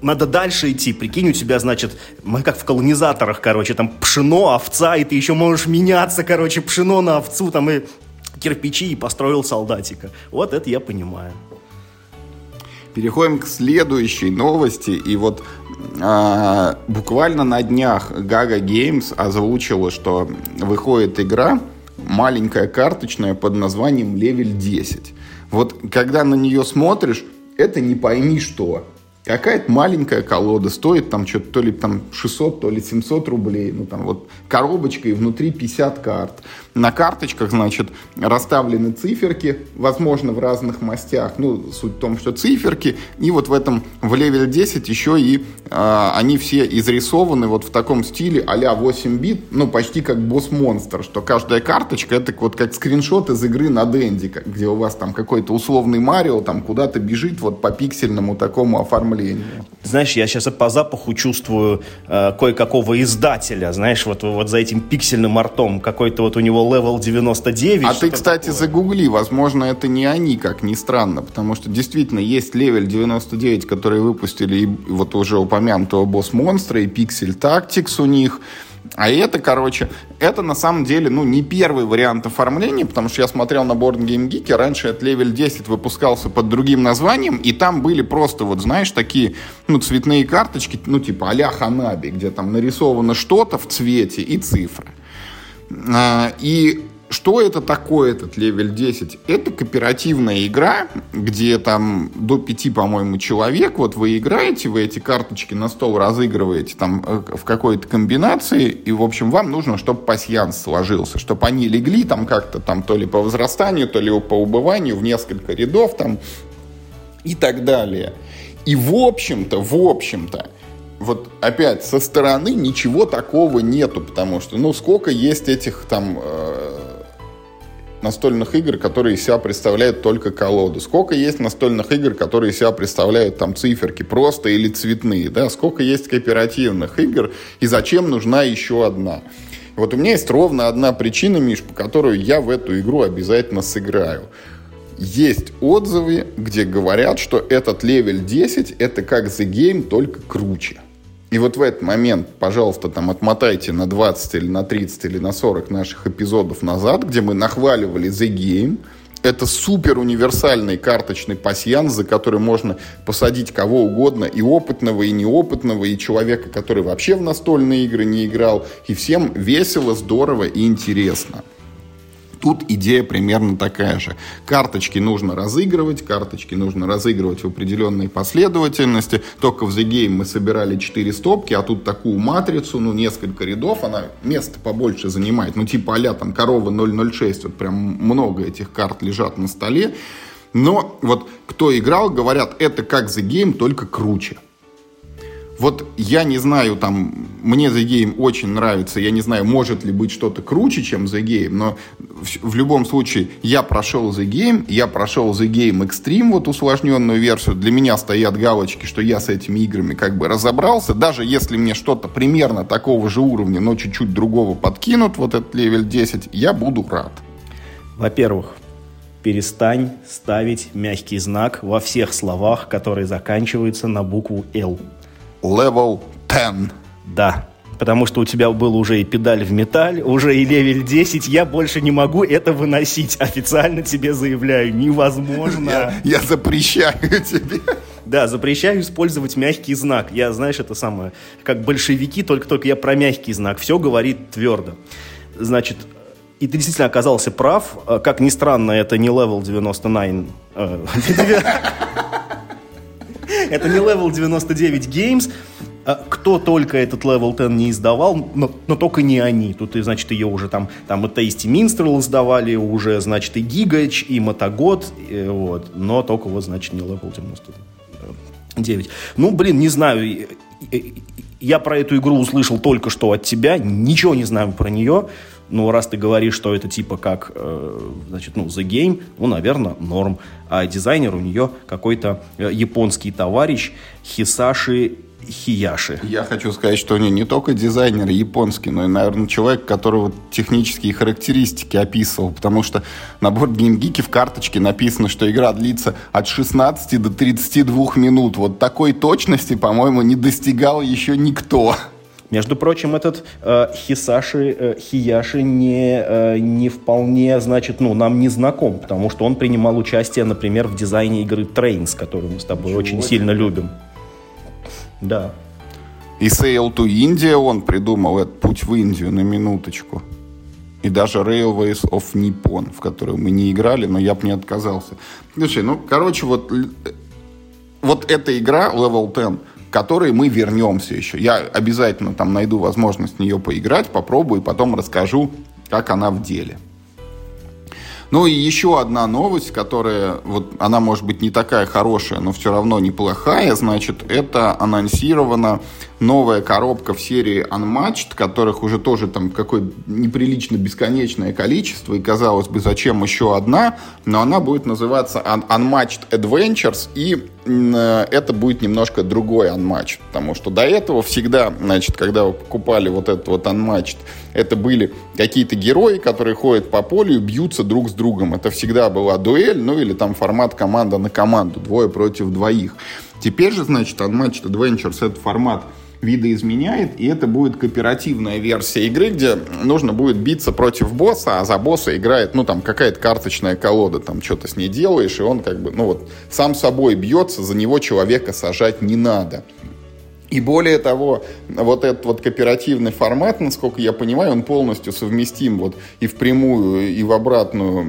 надо дальше идти. Прикинь, у тебя, значит, мы как в колонизаторах, короче, там пшено, овца, и ты еще можешь меняться, короче, пшено на овцу, там и кирпичи, и построил солдатика. Вот это я понимаю. Переходим к следующей новости. И вот а, буквально на днях Gaga Games озвучила, что выходит игра маленькая карточная под названием Level 10. Вот когда на нее смотришь, это не пойми что. Какая-то маленькая колода стоит там что-то то ли там 600, то ли 700 рублей. Ну там вот коробочка и внутри 50 карт. На карточках, значит, расставлены циферки, возможно, в разных мастях. Ну, суть в том, что циферки. И вот в этом, в Level е 10 еще и э, они все изрисованы вот в таком стиле а-ля 8 бит, ну, почти как Boss Monster, что каждая карточка это вот как скриншот из игры на Денди, где у вас там какой-то условный Марио там куда-то бежит вот по пиксельному такому оформлению. Знаешь, я сейчас по запаху чувствую э, кое-какого издателя, знаешь, вот, вот за этим пиксельным артом, какой-то вот у него Level 99. А ты, кстати, такое. загугли, возможно, это не они, как ни странно, потому что действительно есть Level 99, который выпустили и вот уже упомянутого Boss Monster а, и Pixel Tactics у них. А это, короче, это на самом деле, ну, не первый вариант оформления, потому что я смотрел на Board Game Geek, раньше этот Level 10 выпускался под другим названием, и там были просто, вот знаешь, такие, ну, цветные карточки, ну, типа а-ля Ханаби, где там нарисовано что-то в цвете и цифры. А, и что это такое, этот Level 10? Это кооперативная игра, где там до пяти, по-моему, человек, вот вы играете, вы эти карточки на стол разыгрываете там э, в какой-то комбинации, и, в общем, вам нужно, чтобы пасьянс сложился, чтобы они легли там как-то там то ли по возрастанию, то ли по убыванию в несколько рядов там и так далее. И, в общем-то, в общем-то, вот опять со стороны ничего такого нету, потому что, ну, сколько есть этих там э, настольных игр, которые из себя представляют только колоду, сколько есть настольных игр, которые из себя представляют там циферки просто или цветные, да, сколько есть кооперативных игр и зачем нужна еще одна. Вот у меня есть ровно одна причина, Миш, по которой я в эту игру обязательно сыграю. Есть отзывы, где говорят, что этот Level 10 это как The Game, только круче. И вот в этот момент, пожалуйста, там отмотайте на 20 или на 30 или на 40 наших эпизодов назад, где мы нахваливали The Game. Это супер универсальный карточный пасьянс, за который можно посадить кого угодно, и опытного, и неопытного, и человека, который вообще в настольные игры не играл. И всем весело, здорово и интересно. Тут идея примерно такая же. Карточки нужно разыгрывать, карточки нужно разыгрывать в определенной последовательности. Только в The Game мы собирали 4 стопки, а тут такую матрицу, ну, несколько рядов, она место побольше занимает. Ну, типа а там корова 006, вот прям много этих карт лежат на столе. Но вот кто играл, говорят, это как The Game, только круче. Вот я не знаю, там, мне The Game очень нравится, я не знаю, может ли быть что-то круче, чем The Game, но в, в любом случае я прошел The Game, я прошел The Game Extreme, вот усложненную версию, для меня стоят галочки, что я с этими играми как бы разобрался, даже если мне что-то примерно такого же уровня, но чуть-чуть другого подкинут, вот этот Level 10, я буду рад. Во-первых, перестань ставить мягкий знак во всех словах, которые заканчиваются на букву «Л». Level 10. Да, потому что у тебя был уже и педаль в металл, уже и Level 10, я больше не могу это выносить. Официально тебе заявляю, невозможно. Я, я запрещаю тебе. Да, запрещаю использовать мягкий знак. Я, знаешь, это самое, как большевики, только-только я про мягкий знак. Все говорит твердо. Значит, и ты действительно оказался прав. Э, как ни странно, это не level (laughs) 99. Это не level 99 Games. Э, кто только этот level 10 не издавал, но, но только не они. Тут, значит, ее уже там, там и Tasty Minstrel издавали, уже, значит, и Gigaч, и Мотогод, вот. Но только вот, значит, не level 99. Ну, блин, не знаю. Я про эту игру услышал только что от тебя, ничего не знаю про нее. Ну, раз ты говоришь, что это типа как, э, значит, ну, The Game, ну, наверное, норм. А дизайнер у нее какой-то э, японский товарищ Хисаши Хияши. Я хочу сказать, что у нее не только дизайнер японский, но и, наверное, человек, который вот технические характеристики описывал, потому что на борт GameGeek в карточке написано, что игра длится от 16 до 32 минут. Вот такой точности, по-моему, не достигал еще никто. Между прочим, этот э, Хисаши э, Хияши не, э, не вполне, значит, ну, нам не знаком, потому что он принимал участие, например, в дизайне игры Trains, которую мы с тобой Чего очень это? сильно любим. Да. И Sail to India он придумал этот путь в Индию на минуточку. И даже Railways of Nippon, в которую мы не играли, но я бы не отказался. Слушай, ну, короче, вот, э, вот эта игра Level 10, которой мы вернемся еще. Я обязательно там найду возможность в нее поиграть, попробую и потом расскажу, как она в деле. Ну и еще одна новость, которая, вот она может быть не такая хорошая, но все равно неплохая, значит, это анонсирована новая коробка в серии Unmatched, которых уже тоже там какое неприлично бесконечное количество, и казалось бы, зачем еще одна, но она будет называться Unmatched Adventures, и это будет немножко другой Unmatched, потому что до этого всегда, значит, когда вы покупали вот этот вот Unmatched, это были какие-то герои, которые ходят по полю и бьются друг с другом. Это всегда была дуэль, ну или там формат команда на команду, двое против двоих. Теперь же, значит, Unmatched Adventures этот формат видоизменяет, и это будет кооперативная версия игры, где нужно будет биться против босса, а за босса играет, ну, там, какая-то карточная колода, там, что-то с ней делаешь, и он, как бы, ну, вот, сам собой бьется, за него человека сажать не надо. И более того, вот этот вот кооперативный формат, насколько я понимаю, он полностью совместим вот и в прямую, и в обратную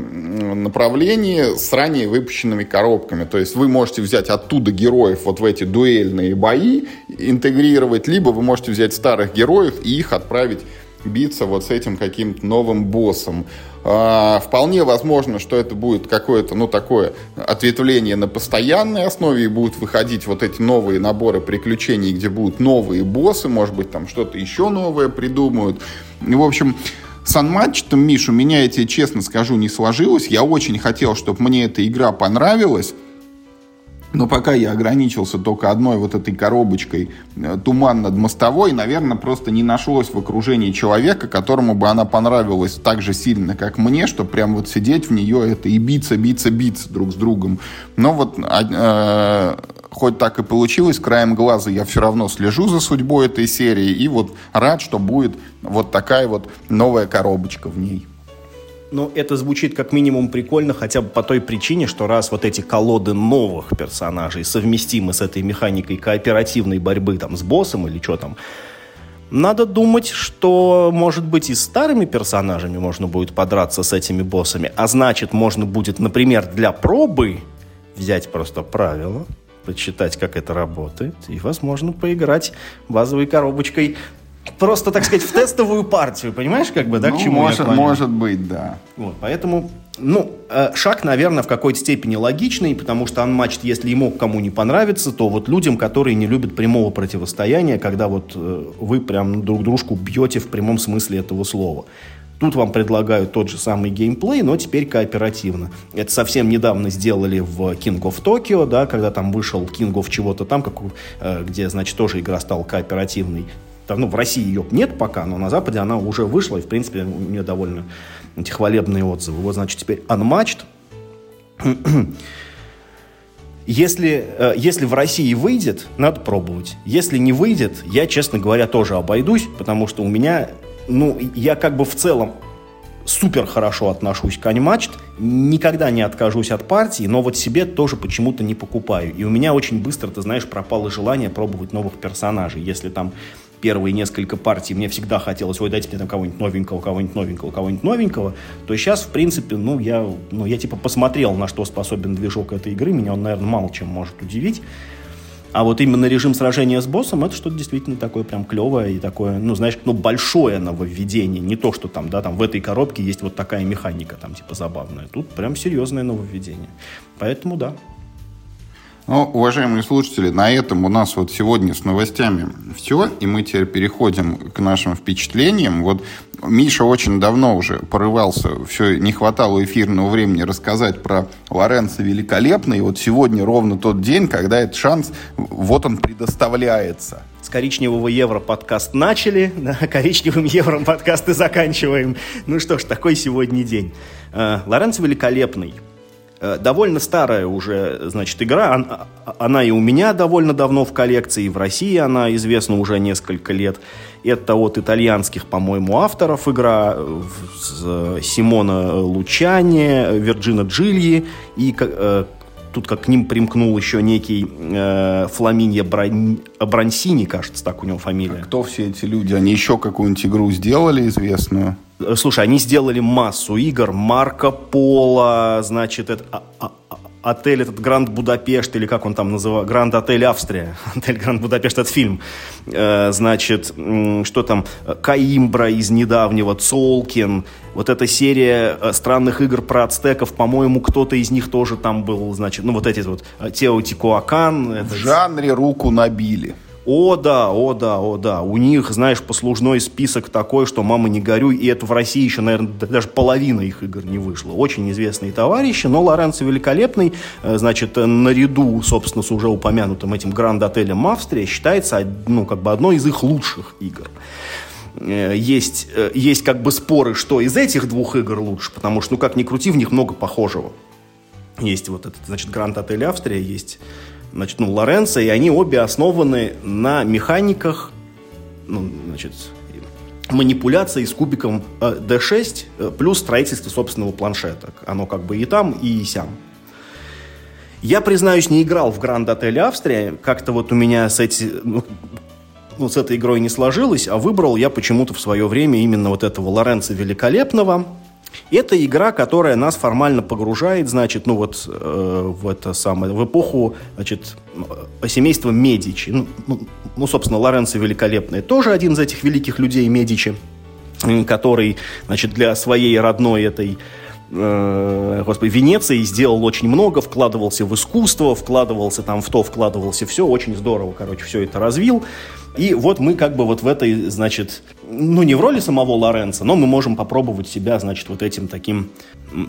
направлении с ранее выпущенными коробками. То есть вы можете взять оттуда героев вот в эти дуэльные бои, интегрировать, либо вы можете взять старых героев и их отправить биться вот с этим каким-то новым боссом. А, вполне возможно, что это будет какое-то, ну, такое ответвление на постоянной основе, и будут выходить вот эти новые наборы приключений, где будут новые боссы, может быть, там что-то еще новое придумают. В общем, с Unmatched, Миш, у меня, я тебе честно скажу, не сложилось. Я очень хотел, чтобы мне эта игра понравилась. Но пока я ограничился только одной вот этой коробочкой э, «Туман над мостовой», наверное, просто не нашлось в окружении человека, которому бы она понравилась так же сильно, как мне, чтобы прям вот сидеть в нее это и биться, биться, биться друг с другом. Но вот э, хоть так и получилось, краем глаза я все равно слежу за судьбой этой серии и вот рад, что будет вот такая вот новая коробочка в ней. Ну, это звучит как минимум прикольно, хотя бы по той причине, что раз вот эти колоды новых персонажей совместимы с этой механикой кооперативной борьбы там с боссом или что там, надо думать, что, может быть, и старыми персонажами можно будет подраться с этими боссами, а значит, можно будет, например, для пробы взять просто правила, почитать, как это работает, и, возможно, поиграть базовой коробочкой просто, так сказать, в тестовую партию, понимаешь, как бы, да, ну, к чему может, я может быть, да. Вот, поэтому Ну, э, шаг, наверное, в какой-то степени логичный, потому что Unmatched, если ему кому не понравится, то вот людям, которые не любят прямого противостояния, когда вот э, вы прям друг дружку бьете в прямом смысле этого слова. Тут вам предлагают тот же самый геймплей, но теперь кооперативно. Это совсем недавно сделали в King of Tokyo, да, когда там вышел King of чего-то там, как, э, где, значит, тоже игра стала кооперативной. Там, ну, в России ее нет пока, но на Западе она уже вышла, и, в принципе, у нее довольно эти хвалебные отзывы. Вот, значит, теперь Unmatched. (clears throat) Если, э, если в России выйдет, надо пробовать. Если не выйдет, я, честно говоря, тоже обойдусь, потому что у меня, ну, я как бы в целом супер хорошо отношусь к Unmatched, никогда не откажусь от партии, но вот себе тоже почему-то не покупаю. И у меня очень быстро, ты знаешь, пропало желание пробовать новых персонажей. Если там первые несколько партий мне всегда хотелось, ой, дайте мне там кого-нибудь новенького, кого-нибудь новенького, кого-нибудь новенького, то сейчас, в принципе, ну, я, ну, я типа посмотрел, на что способен движок этой игры, меня он, наверное, мало чем может удивить. А вот именно режим сражения с боссом, это что-то действительно такое прям клевое и такое, ну, знаешь, ну, большое нововведение. Не то, что там, да, там в этой коробке есть вот такая механика, там, типа, забавная. Тут прям серьезное нововведение. Поэтому, да, ну, уважаемые слушатели, на этом у нас вот сегодня с новостями все, и мы теперь переходим к нашим впечатлениям. Вот Миша очень давно уже порывался, все, не хватало эфирного времени рассказать про Лоренцо Великолепный, и вот сегодня ровно тот день, когда этот шанс, вот он предоставляется. С коричневого евро подкаст начали, да, коричневым евро подкаст и заканчиваем. Ну что ж, такой сегодня день. Э, Лоренцо Великолепный – довольно старая уже, значит, игра. Она и у меня довольно давно в коллекции, и в России она известна уже несколько лет. Это от итальянских, по-моему, авторов игра Симона Лучани, Вирджина Джильи и э, тут как к ним примкнул еще некий э, Фламинья Бран... Брансини, кажется, так у него фамилия. А кто все эти люди? Они еще какую-нибудь игру сделали известную? Э, слушай, они сделали массу игр. Марко Поло, значит, это, а, а, а, отель этот Гранд Будапешт, или как он там называется, Гранд Отель Австрия. (laughs) Отель Гранд Будапешт, это фильм. Э, значит, что там, Каимбра из недавнего, Цолкин. Вот эта серия э, странных игр про ацтеков, по-моему, кто-то из них тоже там был, значит, ну вот эти вот, Теотикуакан. В жанре руку набили. О, да, о, да, о, да. У них, знаешь, послужной список такой, что «мама, не горюй», и это в России еще, наверное, даже половина их игр не вышло. Очень известные товарищи, но Лоренцо Великолепный, э, значит, наряду, собственно, с уже упомянутым этим гранд-отелем Австрия, считается, ну, как бы одной из их лучших игр э, есть, э, есть как бы споры, что из этих двух игр лучше, потому что, ну, как ни крути, в них много похожего. Есть вот этот, значит, Гранд Отель Австрия, есть значит, ну, Лоренцо, и они обе основаны на механиках, ну, значит, манипуляции с кубиком D6 э, э, плюс строительство собственного планшета. Оно как бы и там, и сям. Я, признаюсь, не играл в Гранд Отель Австрия. Как-то вот у меня с, эти, ну, ну, с этой игрой не сложилось, а выбрал я почему-то в свое время именно вот этого Лоренца Великолепного – это игра, которая нас формально погружает, значит, ну вот э, в это самое, в эпоху, значит, э, семейства Медичи. Ну, ну, ну, собственно, Лоренцо Великолепный тоже один из этих великих людей Медичи, который, значит, для своей родной этой э, господи, Венеции сделал очень много, вкладывался в искусство, вкладывался там в то, вкладывался все, очень здорово, короче, все это развил. И вот мы как бы вот в этой, значит, ну не в роли самого Лоренца, но мы можем попробовать себя, значит, вот этим таким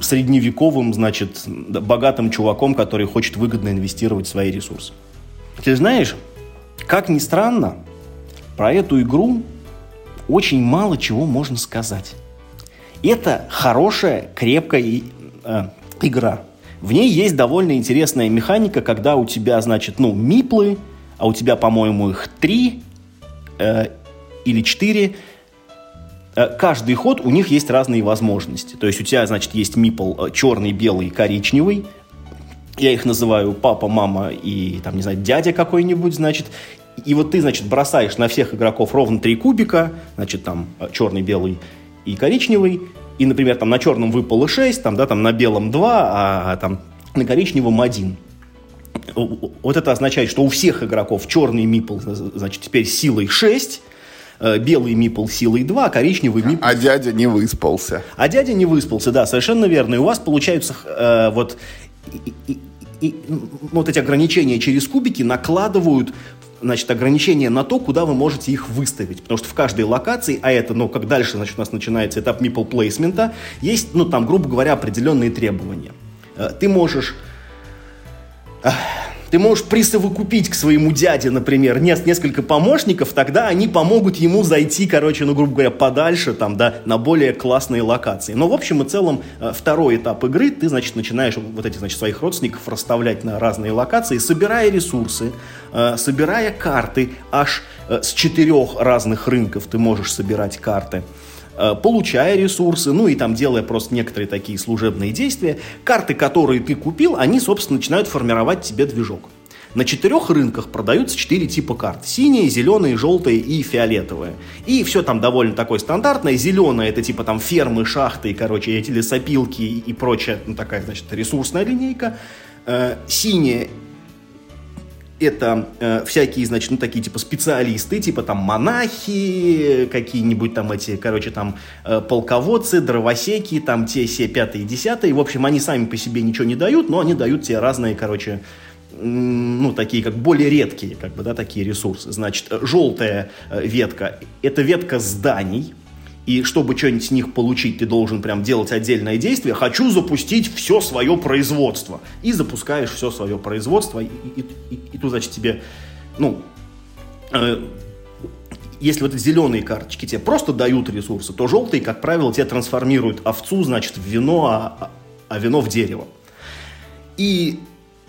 средневековым, значит, богатым чуваком, который хочет выгодно инвестировать свои ресурсы. Ты знаешь, как ни странно, про эту игру очень мало чего можно сказать. Это хорошая, крепкая э, игра. В ней есть довольно интересная механика, когда у тебя, значит, ну, миплы, а у тебя, по-моему, их три, э, или 4, э, каждый ход у них есть разные возможности. То есть у тебя, значит, есть мипл э, черный, белый, коричневый. Я их называю папа, мама и, там, не знаю, дядя какой-нибудь, значит. И вот ты, значит, бросаешь на всех игроков ровно три кубика, значит, там э, черный, белый и коричневый. И, например, там на черном выпало 6, там, да, там на белом 2, а, а там на коричневом 1 вот это означает, что у всех игроков черный мипл, значит, теперь силой 6, э, белый мипл силой 2, коричневый мипл... А дядя не выспался. А дядя не выспался, да, совершенно верно. И у вас получаются э, вот... И, и, и, вот эти ограничения через кубики накладывают значит, ограничения на то, куда вы можете их выставить. Потому что в каждой локации, а это, ну, как дальше, значит, у нас начинается этап meeple плейсмента, есть, ну, там, грубо говоря, определенные требования. Э, ты можешь ты можешь присовокупить к своему дяде, например, несколько помощников, тогда они помогут ему зайти, короче, ну, грубо говоря, подальше, там, да, на более классные локации. Но, в общем и целом, э, второй этап игры, ты, значит, начинаешь вот этих, значит, своих родственников расставлять на разные локации, собирая ресурсы, э, собирая карты, аж э, с четырех разных рынков ты можешь собирать карты получая ресурсы, ну и там делая просто некоторые такие служебные действия, карты, которые ты купил, они, собственно, начинают формировать тебе движок. На четырех рынках продаются четыре типа карт. Синие, зеленые, желтые и фиолетовые. И все там довольно такое стандартное. Зеленое это типа там фермы, шахты, короче, эти лесопилки и прочая, ну такая, значит, ресурсная линейка. Э, синие это э, всякие, значит, ну, такие, типа, специалисты, типа, там, монахи, какие-нибудь там эти, короче, там, э, полководцы, дровосеки, там, те, все, пятые, десятые. В общем, они сами по себе ничего не дают, но они дают тебе разные, короче, ну, такие как более редкие, как бы, да, такие ресурсы. Значит, желтая э, ветка – это ветка зданий, и чтобы что-нибудь с них получить, ты должен прям делать отдельное действие. Хочу запустить все свое производство. И запускаешь все свое производство, и, и, и, и тут, значит, тебе, ну, э, если вот эти зеленые карточки тебе просто дают ресурсы, то желтые, как правило, тебе трансформируют овцу, значит, в вино, а, а вино в дерево. И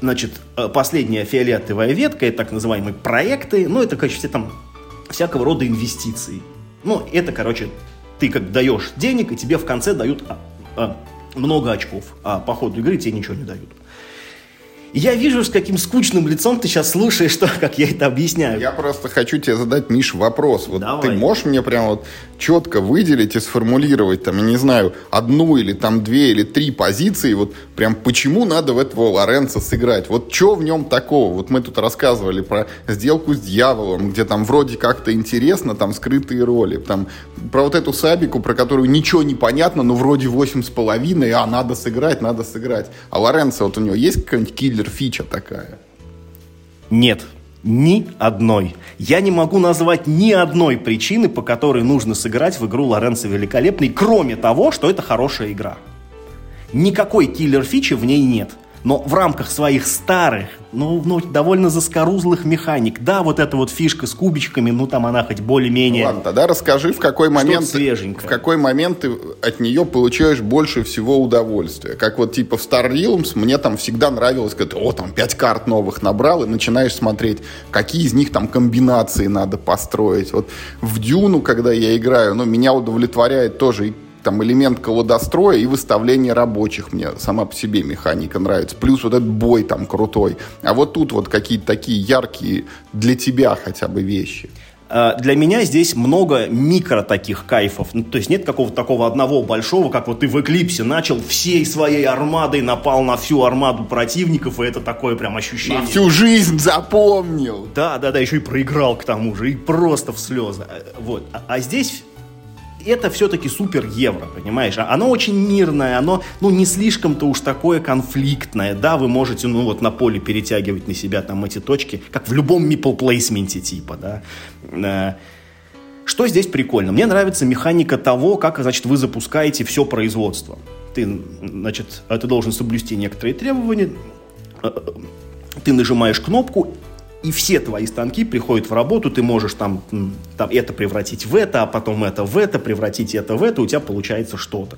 Значит, э, последняя фиолетовая ветка, это так называемые проекты, ну, это, короче, все там всякого рода инвестиции. Ну, это, короче, ты как даешь денег, и тебе в конце дают а, а, много очков, а по ходу игры тебе ничего не дают. Я вижу, с каким скучным лицом ты сейчас слушаешь, что, как я это объясняю. Я просто хочу тебе задать, Миш, вопрос. Вот Давай. ты можешь мне прям вот четко выделить и сформулировать, там, я не знаю, одну или там две или три позиции, вот прям почему надо в этого Лоренца сыграть? Вот что в нем такого? Вот мы тут рассказывали про сделку с дьяволом, где там вроде как-то интересно, там скрытые роли, там про вот эту Сабику, про которую ничего не понятно, но вроде восемь с половиной, а надо сыграть, надо сыграть. А Лоренцо, вот у него есть какой-нибудь киллер фича такая? Нет, ни одной. Я не могу назвать ни одной причины, по которой нужно сыграть в игру Лоренцо Великолепный, кроме того, что это хорошая игра. Никакой киллер-фичи в ней нет но в рамках своих старых, ну, ну, довольно заскорузлых механик. Да, вот эта вот фишка с кубичками, ну, там она хоть более-менее... Ладно, тогда расскажи, в какой момент... В какой момент ты от нее получаешь больше всего удовольствия. Как вот типа в Star Realms мне там всегда нравилось, когда о, там пять карт новых набрал, и начинаешь смотреть, какие из них там комбинации надо построить. Вот в Дюну, когда я играю, ну, меня удовлетворяет тоже и там элемент колодостроя и выставление рабочих. Мне сама по себе механика нравится. Плюс вот этот бой там крутой. А вот тут вот какие-то такие яркие для тебя хотя бы вещи. А, для меня здесь много микро таких кайфов. Ну, то есть нет какого-то такого одного большого, как вот ты в Эклипсе начал всей своей армадой, напал на всю армаду противников, и это такое прям ощущение. На всю жизнь запомнил. Да, да, да, еще и проиграл к тому же, и просто в слезы. Э, вот. А, а здесь это все-таки супер евро, понимаешь? А оно очень мирное, оно, ну, не слишком-то уж такое конфликтное. Да, вы можете, ну, вот на поле перетягивать на себя там эти точки, как в любом meeple плейсменте типа, да. Э, что здесь прикольно? Мне нравится механика того, как, значит, вы запускаете все производство. Ты, значит, ты должен соблюсти некоторые требования, э, э, ты нажимаешь кнопку, и все твои станки приходят в работу, ты можешь там, там это превратить в это, а потом это в это, превратить это в это, у тебя получается что-то.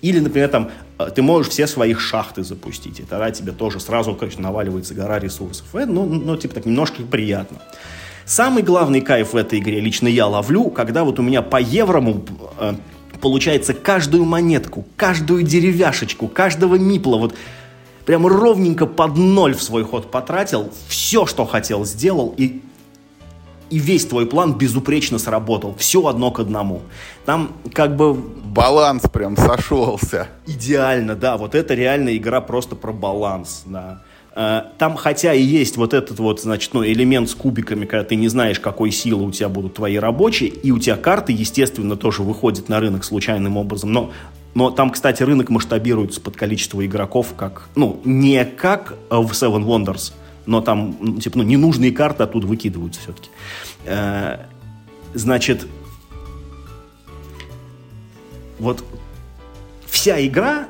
Или, например, там, э, ты можешь все своих шахты запустить, и тогда тебе тоже сразу, конечно, наваливается гора ресурсов. Это, ну, ну, типа так, немножко приятно. Самый главный кайф в этой игре лично я ловлю, когда вот у меня по еврому э, получается каждую монетку, каждую деревяшечку, каждого мипла, вот прям ровненько под ноль в свой ход потратил, все, что хотел, сделал, и, и весь твой план безупречно сработал. Все одно к одному. Там как бы... Баланс прям сошелся. Идеально, да. Вот это реальная игра просто про баланс, да. Э, там, хотя и есть вот этот вот, значит, ну, элемент с кубиками, когда ты не знаешь, какой силы у тебя будут твои рабочие, и у тебя карты, естественно, тоже выходят на рынок случайным образом, но но там, кстати, рынок масштабируется под количество игроков, как, ну, не как в Seven Wonders, но там, типа, ну, ненужные карты оттуда выкидываются все-таки. Э, значит, вот вся игра,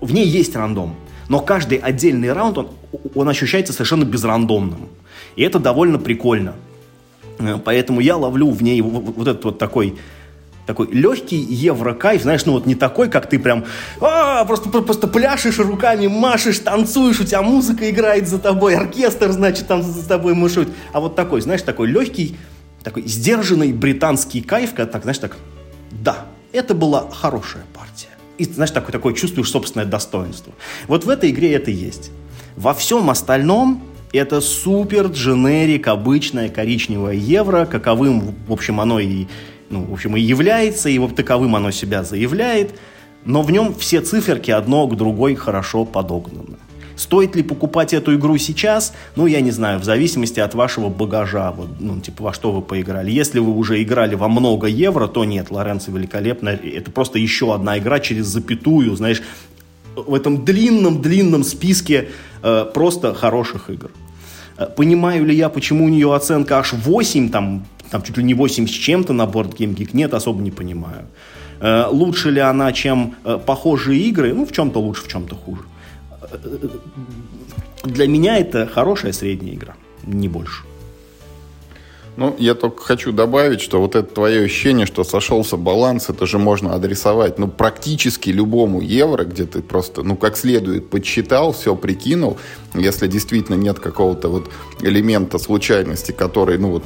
в ней есть рандом, но каждый отдельный раунд, он, он ощущается совершенно безрандомным. И это довольно прикольно. Э, поэтому я ловлю в ней вот этот вот такой такой легкий еврокайф, знаешь, ну вот не такой, как ты прям а, просто, просто пляшешь руками, машешь, танцуешь, у тебя музыка играет за тобой, оркестр, значит, там за тобой мышут, а вот такой, знаешь, такой легкий, такой сдержанный британский кайф, когда так, знаешь, так, да, это была хорошая партия. И, знаешь, такой, такой чувствуешь собственное достоинство. Вот в этой игре это есть. Во всем остальном это супер дженерик, обычное коричневое евро, каковым, в общем, оно и ну, в общем, и является, и вот таковым оно себя заявляет, но в нем все циферки одно к другой хорошо подогнаны. Стоит ли покупать эту игру сейчас? Ну, я не знаю, в зависимости от вашего багажа, вот, ну, типа, во что вы поиграли. Если вы уже играли во много евро, то нет, Лоренцо великолепно. Это просто еще одна игра через запятую, знаешь, в этом длинном-длинном списке э, просто хороших игр. Э, понимаю ли я, почему у нее оценка аж 8, там, там чуть ли не 8 с чем-то на борт Game нет, особо не понимаю. Э, лучше ли она, чем э, похожие игры? Ну, в чем-то лучше, в чем-то хуже. Э, для меня это хорошая средняя игра, не больше. Ну, я только хочу добавить, что вот это твое ощущение, что сошелся баланс, это же можно адресовать, ну, практически любому евро, где ты просто, ну, как следует подсчитал, все прикинул, если действительно нет какого-то вот элемента случайности, который, ну, вот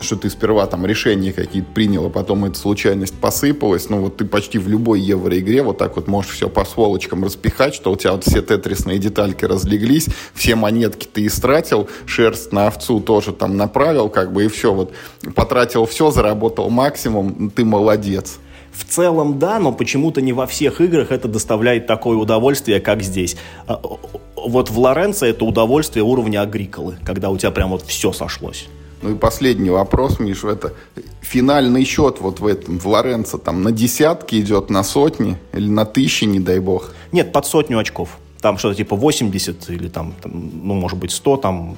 что ты сперва там решения какие-то принял, а потом эта случайность посыпалась, ну вот ты почти в любой евроигре вот так вот можешь все по сволочкам распихать, что у тебя вот все тетрисные детальки разлеглись, все монетки ты истратил, шерсть на овцу тоже там направил, как бы и все, вот потратил все, заработал максимум, ты молодец. В целом, да, но почему-то не во всех играх это доставляет такое удовольствие, как здесь. А, вот в Лоренцо это удовольствие уровня Агриколы, когда у тебя прям вот все сошлось. Ну и последний вопрос, Миш, это финальный счет вот в этом, в Лоренцо, там на десятки идет, на сотни или на тысячи, не дай бог? Нет, под сотню очков. Там что-то типа 80 или там, там ну, может быть, 100, там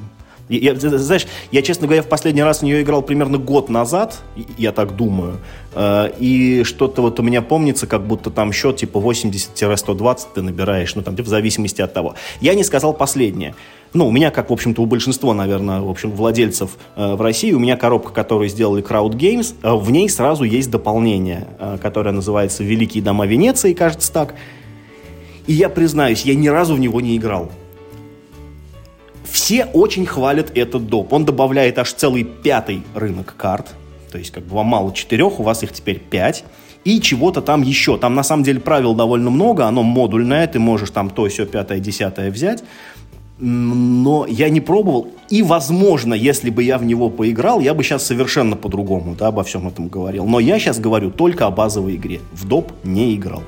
я, знаешь, я, честно говоря, в последний раз в нее играл примерно год назад, я так думаю. Э, и что-то вот у меня помнится, как будто там счет типа 80-120 ты набираешь, ну там в зависимости от того. Я не сказал последнее. Ну, у меня, как, в общем-то, у большинства, наверное, в общем, владельцев э, в России, у меня коробка, которую сделали Crowd Games, э, в ней сразу есть дополнение, э, которое называется «Великие дома Венеции», кажется так. И я признаюсь, я ни разу в него не играл. Все очень хвалят этот доп. Он добавляет аж целый пятый рынок карт. То есть, как бы вам мало четырех, у вас их теперь пять. И чего-то там еще. Там, на самом деле, правил довольно много. Оно модульное. Ты можешь там то, все, пятое, десятое взять. Но я не пробовал. И, возможно, если бы я в него поиграл, я бы сейчас совершенно по-другому да, обо всем этом говорил. Но я сейчас говорю только о базовой игре. В доп не играл.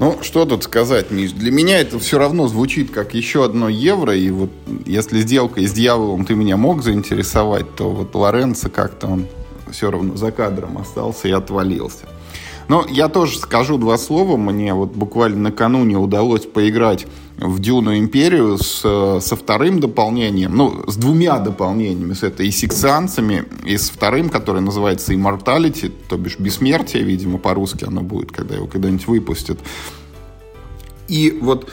Ну, что тут сказать, Миш? Для меня это все равно звучит как еще одно евро, и вот если сделка с дьяволом ты меня мог заинтересовать, то вот Лоренцо как-то он все равно за кадром остался и отвалился. Но я тоже скажу два слова. Мне вот буквально накануне удалось поиграть в Дюну Империю с, со вторым дополнением, ну, с двумя дополнениями, с этой и сексанцами, и с вторым, который называется Immortality, то бишь Бессмертие, видимо, по-русски оно будет, когда его когда-нибудь выпустят. И вот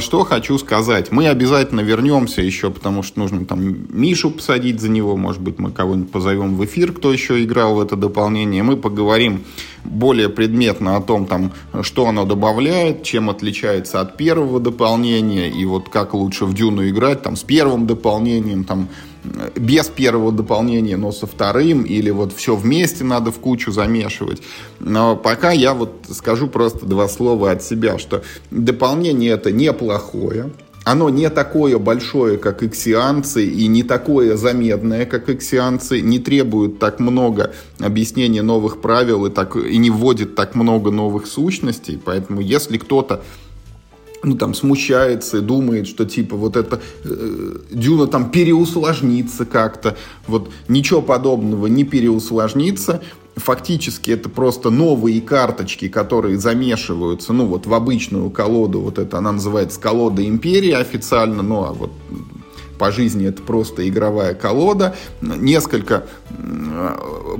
что хочу сказать. Мы обязательно вернемся еще, потому что нужно там Мишу посадить за него. Может быть, мы кого-нибудь позовем в эфир, кто еще играл в это дополнение. Мы поговорим более предметно о том, там, что оно добавляет, чем отличается от первого дополнения, и вот как лучше в Дюну играть, там, с первым дополнением, там, без первого дополнения, но со вторым, или вот все вместе надо в кучу замешивать. Но пока я вот скажу просто два слова от себя, что дополнение это неплохое, оно не такое большое, как иксианцы, и не такое замедное, как иксианцы, не требует так много объяснения новых правил и, так, и не вводит так много новых сущностей. Поэтому если кто-то ну, там, смущается и думает, что, типа, вот это э, дюна там переусложнится как-то. Вот ничего подобного не переусложнится. Фактически это просто новые карточки, которые замешиваются, ну, вот в обычную колоду, вот это она называется колода Империи официально, ну, а вот по жизни это просто игровая колода. Несколько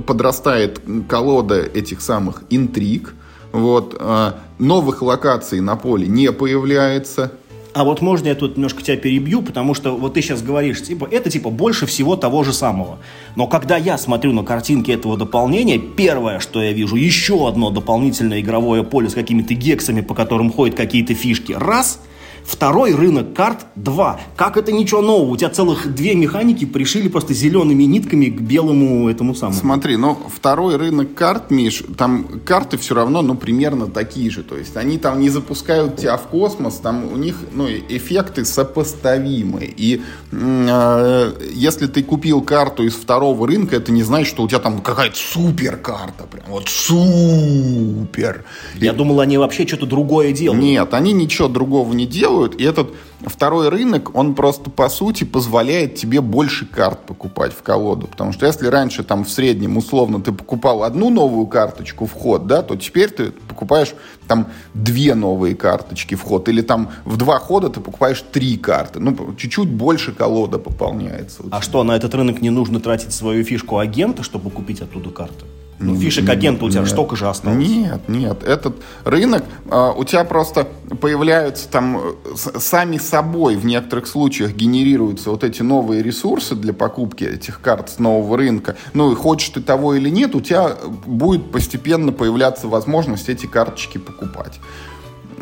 подрастает колода этих самых интриг. Вот. А, новых локаций на поле не появляется. А вот можно я тут немножко тебя перебью, потому что вот ты сейчас говоришь, типа, это типа больше всего того же самого. Но когда я смотрю на картинки этого дополнения, первое, что я вижу, еще одно дополнительное игровое поле с какими-то гексами, по которым ходят какие-то фишки. Раз – Второй рынок карт – два. Как это ничего нового? У тебя целых две механики пришили просто зелеными нитками к белому этому самому. Смотри, ну, второй рынок карт, Миш, там карты все равно, ну, примерно такие же. То есть они там не запускают тебя в космос, там у них, ну, эффекты сопоставимы. И э, если ты купил карту из второго рынка, это не значит, что у тебя там какая-то супер карта. Прям вот супер. Я и... думал, они вообще что-то другое делают. Нет, они ничего другого не делают делают, и этот второй рынок, он просто по сути позволяет тебе больше карт покупать в колоду, потому что если раньше там в среднем условно ты покупал одну новую карточку в ход, да, то теперь ты покупаешь там две новые карточки в ход, или там в два хода ты покупаешь три карты, ну чуть-чуть больше колода пополняется. А что, на этот рынок не нужно тратить свою фишку агента, чтобы купить оттуда карты? Ну, фишек агента у тебя нет, столько же осталось. Нет, нет. Этот рынок, э, у тебя просто появляются там с, сами собой в некоторых случаях генерируются вот эти новые ресурсы для покупки этих карт с нового рынка. Ну и хочешь ты того или нет, у тебя будет постепенно появляться возможность эти карточки покупать.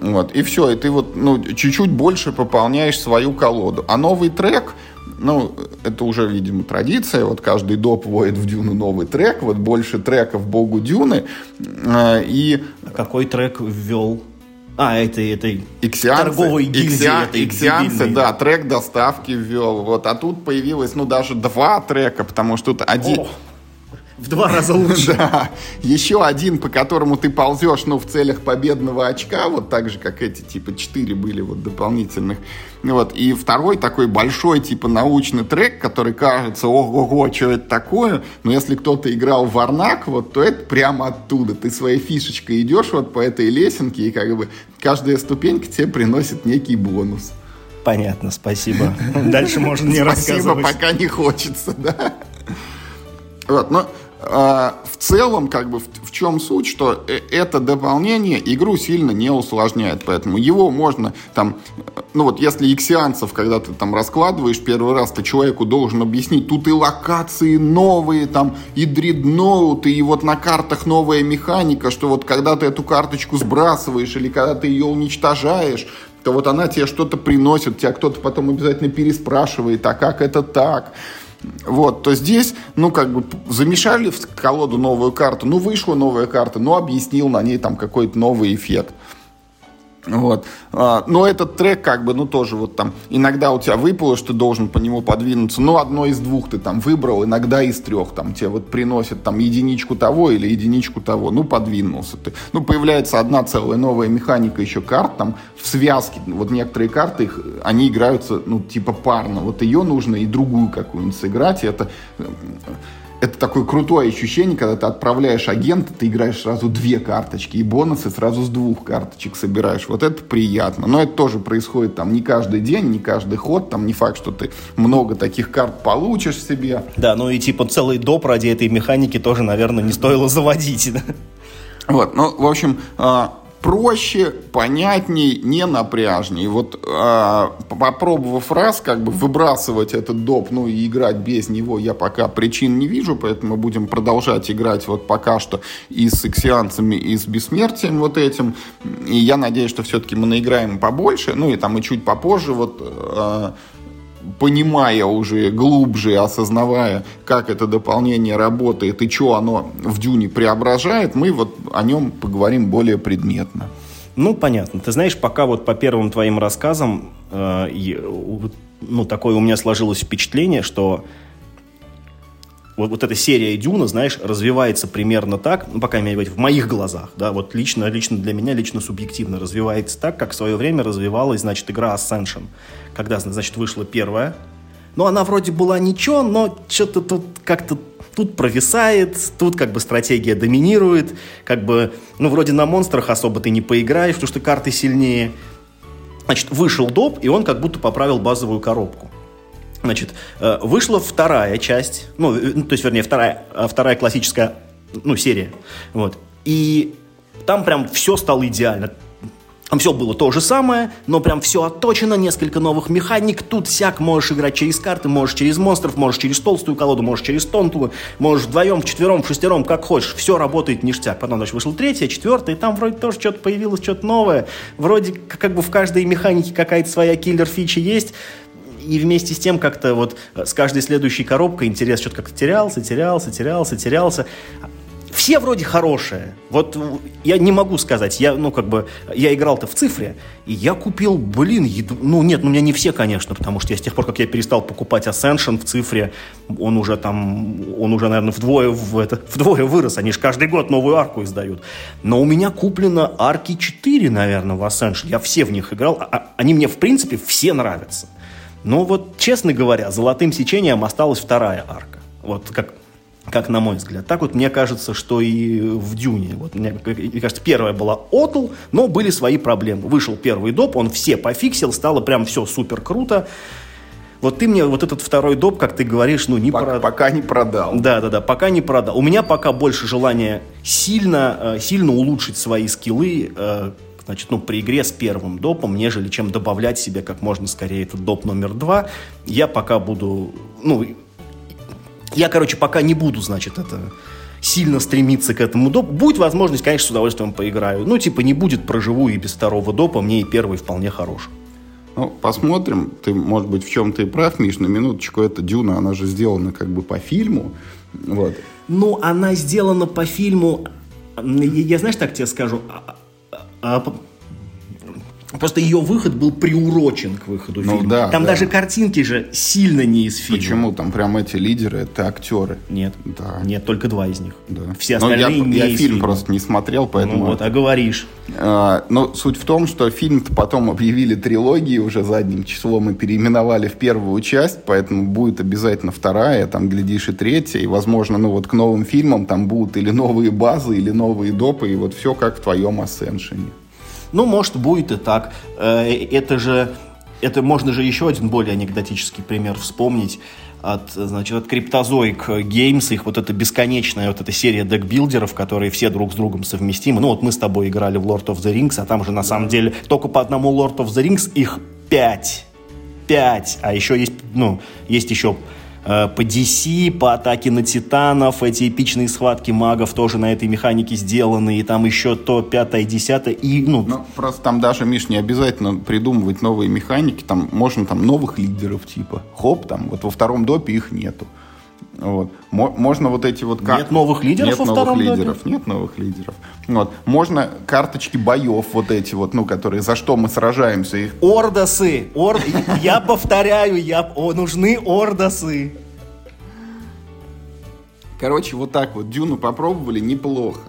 Вот, и все, и ты вот, ну, чуть-чуть больше пополняешь свою колоду. А новый трек, ну, это уже, видимо, традиция. Вот каждый доп вводит в Дюну новый трек. Вот больше треков Богу Дюны. А, и... А какой трек ввел? А, это, это иксианцы, торговой гильдии. Иксиан, этой иксианцы, да, трек доставки ввел. Вот, а тут появилось, ну, даже два трека, потому что тут один... О в два раза лучше. (laughs) Да. Еще один, по которому ты ползешь, ну, в целях победного очка, вот так же, как эти, типа, четыре были вот дополнительных. Вот. И второй такой большой, типа, научный трек, который кажется, ого-го, что это такое? Но если кто-то играл в Варнак, вот, то это прямо оттуда. Ты своей фишечкой идешь вот по этой лесенке, и как бы каждая ступенька тебе приносит некий бонус. Понятно, спасибо. Дальше можно не (laughs) рассказывать. Спасибо, пока не хочется, да. Вот, но в целом, как бы, в, в чем суть, что э, это дополнение игру сильно не усложняет, поэтому его можно там, ну вот если иксианцев, когда ты там раскладываешь первый раз, ты человеку должен объяснить, тут и локации новые, там, и дредноуты, и вот на картах новая механика, что вот когда ты эту карточку сбрасываешь или когда ты ее уничтожаешь, то вот она тебе что-то приносит, тебя кто-то потом обязательно переспрашивает, а как это так? Вот, то здесь, ну, как бы, замешали в колоду новую карту, ну, вышла новая карта, ну, объяснил на ней там какой-то новый эффект. Вот. А, но этот трек, как бы, ну, тоже вот там, иногда у тебя выпало, что ты должен по нему подвинуться, ну, одно из двух ты там выбрал, иногда из трех, там, тебе вот приносят там единичку того или единичку того, ну, подвинулся ты. Ну, появляется одна целая новая механика еще карт, там, в связке, вот некоторые карты, их, они играются, ну, типа парно, вот ее нужно и другую какую-нибудь сыграть, и это это такое крутое ощущение, когда ты отправляешь агента, ты играешь сразу две карточки, и бонусы сразу с двух карточек собираешь. Вот это приятно. Но это тоже происходит там не каждый день, не каждый ход, там не факт, что ты много таких карт получишь себе. Да, ну и типа целый доп ради этой механики тоже, наверное, не стоило заводить. Вот, ну, в общем, а, проще, понятней, не напряжней. Вот э, попробовав раз, как бы выбрасывать этот доп, ну и играть без него, я пока причин не вижу, поэтому будем продолжать играть вот пока что и с иксианцами, и с бессмертием вот этим. И я надеюсь, что все-таки мы наиграем побольше, ну и там и чуть попозже вот э, понимая уже глубже, осознавая, как это дополнение работает и что оно в Дюне преображает, мы вот о нем поговорим более предметно. Ну, понятно. Ты знаешь, пока вот по первым твоим рассказам, э, ну, такое у меня сложилось впечатление, что вот, вот эта серия Дюна, знаешь, развивается примерно так, ну, пока крайней мере, в моих глазах, да, вот лично, лично для меня, лично субъективно развивается так, как в свое время развивалась, значит, игра Ascension. Когда, значит, вышла первая, ну, она вроде была ничего, но что-то тут как-то тут провисает, тут как бы стратегия доминирует, как бы, ну, вроде на монстрах особо ты не поиграешь, потому что карты сильнее. Значит, вышел доп, и он как будто поправил базовую коробку. Значит, э, вышла вторая часть, ну, э, ну, то есть, вернее, вторая, э, вторая классическая, ну, серия, вот. И там прям все стало идеально. Там все было то же самое, но прям все отточено, несколько новых механик. Тут всяк можешь играть через карты, можешь через монстров, можешь через толстую колоду, можешь через тонкую, можешь вдвоем, вчетвером, шестером, как хочешь. Все работает ништяк. Потом, значит, вышел третья, четвертая, и там вроде тоже что-то появилось, что-то новое. Вроде как бы в каждой механике какая-то своя киллер-фича есть и вместе с тем как-то вот с каждой следующей коробкой интерес что-то как-то терялся, терялся, терялся, терялся все вроде хорошие. Вот я не могу сказать, я, ну, как бы, я играл-то в цифре, и я купил, блин, еду, ну, нет, ну, у меня не все, конечно, потому что я с тех пор, как я перестал покупать Ascension в цифре, он уже там, он уже, наверное, вдвое, в это, вдвое вырос, они же каждый год новую арку издают. Но у меня куплено арки 4, наверное, в Ascension, я все в них играл, а, а они мне, в принципе, все нравятся. Но вот, честно говоря, золотым сечением осталась вторая арка. Вот как как на мой взгляд. Так вот мне кажется, что и в Дюне. Вот мне, мне кажется, первая была Отл, но были свои проблемы. Вышел первый доп, он все пофиксил, стало прям все супер круто. Вот ты мне вот этот второй доп, как ты говоришь, ну не пока, продал. Пока не продал. Да, да, да, пока не продал. У меня пока больше желания сильно, э, сильно улучшить свои скиллы, э, значит, ну, при игре с первым допом, нежели чем добавлять себе как можно скорее этот доп номер два. Я пока буду, ну, я, короче, пока не буду, значит, это сильно стремиться к этому допу. Будет возможность, конечно, с удовольствием поиграю. Ну, типа, не будет, проживу и без второго допа, мне и первый вполне хорош. Ну, посмотрим. Ты, может быть, в чем-то и прав, Миш, на минуточку. Это Дюна, она же сделана как бы по фильму. Вот. Ну, она сделана по фильму... Я, знаешь, так тебе скажу... А, а, а Просто ее выход был приурочен к выходу ну, фильма. Да, Там да. даже картинки же сильно не из фильма. Почему? Там прям эти лидеры, это актеры. Нет. Да. Нет, только два из них. Да. Все остальные но я, не я из фильм фильма. просто не смотрел, поэтому... Ну вот, а говоришь. А, но суть в том, что фильм потом объявили трилогии уже задним числом и переименовали в первую часть, поэтому будет обязательно вторая, там, глядишь, и третья, и, возможно, ну вот к новым фильмам там будут или новые базы, или новые допы, и вот все как в твоем Ascension. Ну, может, будет и так. Э, это же, это можно же еще один более анекдотический пример вспомнить от, значит, от Cryptozoic Games, их вот эта бесконечная вот эта серия декбилдеров, которые все друг с другом совместимы. Ну, вот мы с тобой играли в Lord of the Rings, а там же на самом деле только по одному Lord of the Rings их пять. Пять. А еще есть, ну, есть еще по DC, по атаке на титанов, эти эпичные схватки магов тоже на этой механике сделаны, и там еще то пятое, десятое, и, ну... ну... Просто там даже, Миш, не обязательно придумывать новые механики, там можно там новых лидеров типа, хоп, там, вот во втором допе их нету. Вот. Можно вот эти вот... Кар... Нет новых лидеров Нет во новых лидеров, допе? нет новых лидеров. Вот. Можно карточки боев вот эти вот, ну, которые, за что мы сражаемся. Их... Ордосы! Ор... Я повторяю, я... нужны ордосы. Короче, вот так вот Дюну попробовали, неплохо.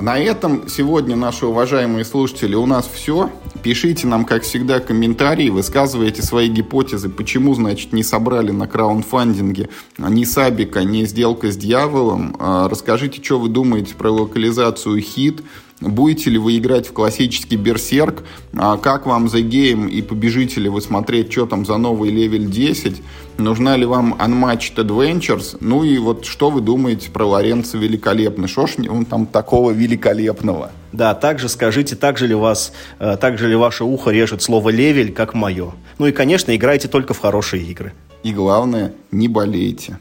На этом сегодня, наши уважаемые слушатели, у нас все. Пишите нам, как всегда, комментарии, высказывайте свои гипотезы, почему, значит, не собрали на краундфандинге ни Сабика, ни сделка с дьяволом. А, расскажите, что вы думаете про локализацию хит, Будете ли вы играть в классический Берсерк? А как вам The Game и побежите ли вы смотреть, что там за новый Level 10? Нужна ли вам Unmatched Adventures? Ну и вот что вы думаете про Лоренцо Великолепный? Что ж он там такого великолепного? Да, также скажите, так же ли, вас, э, так же ли ваше ухо режет слово «level», как мое. Ну и, конечно, играйте только в хорошие игры. И главное, не болейте.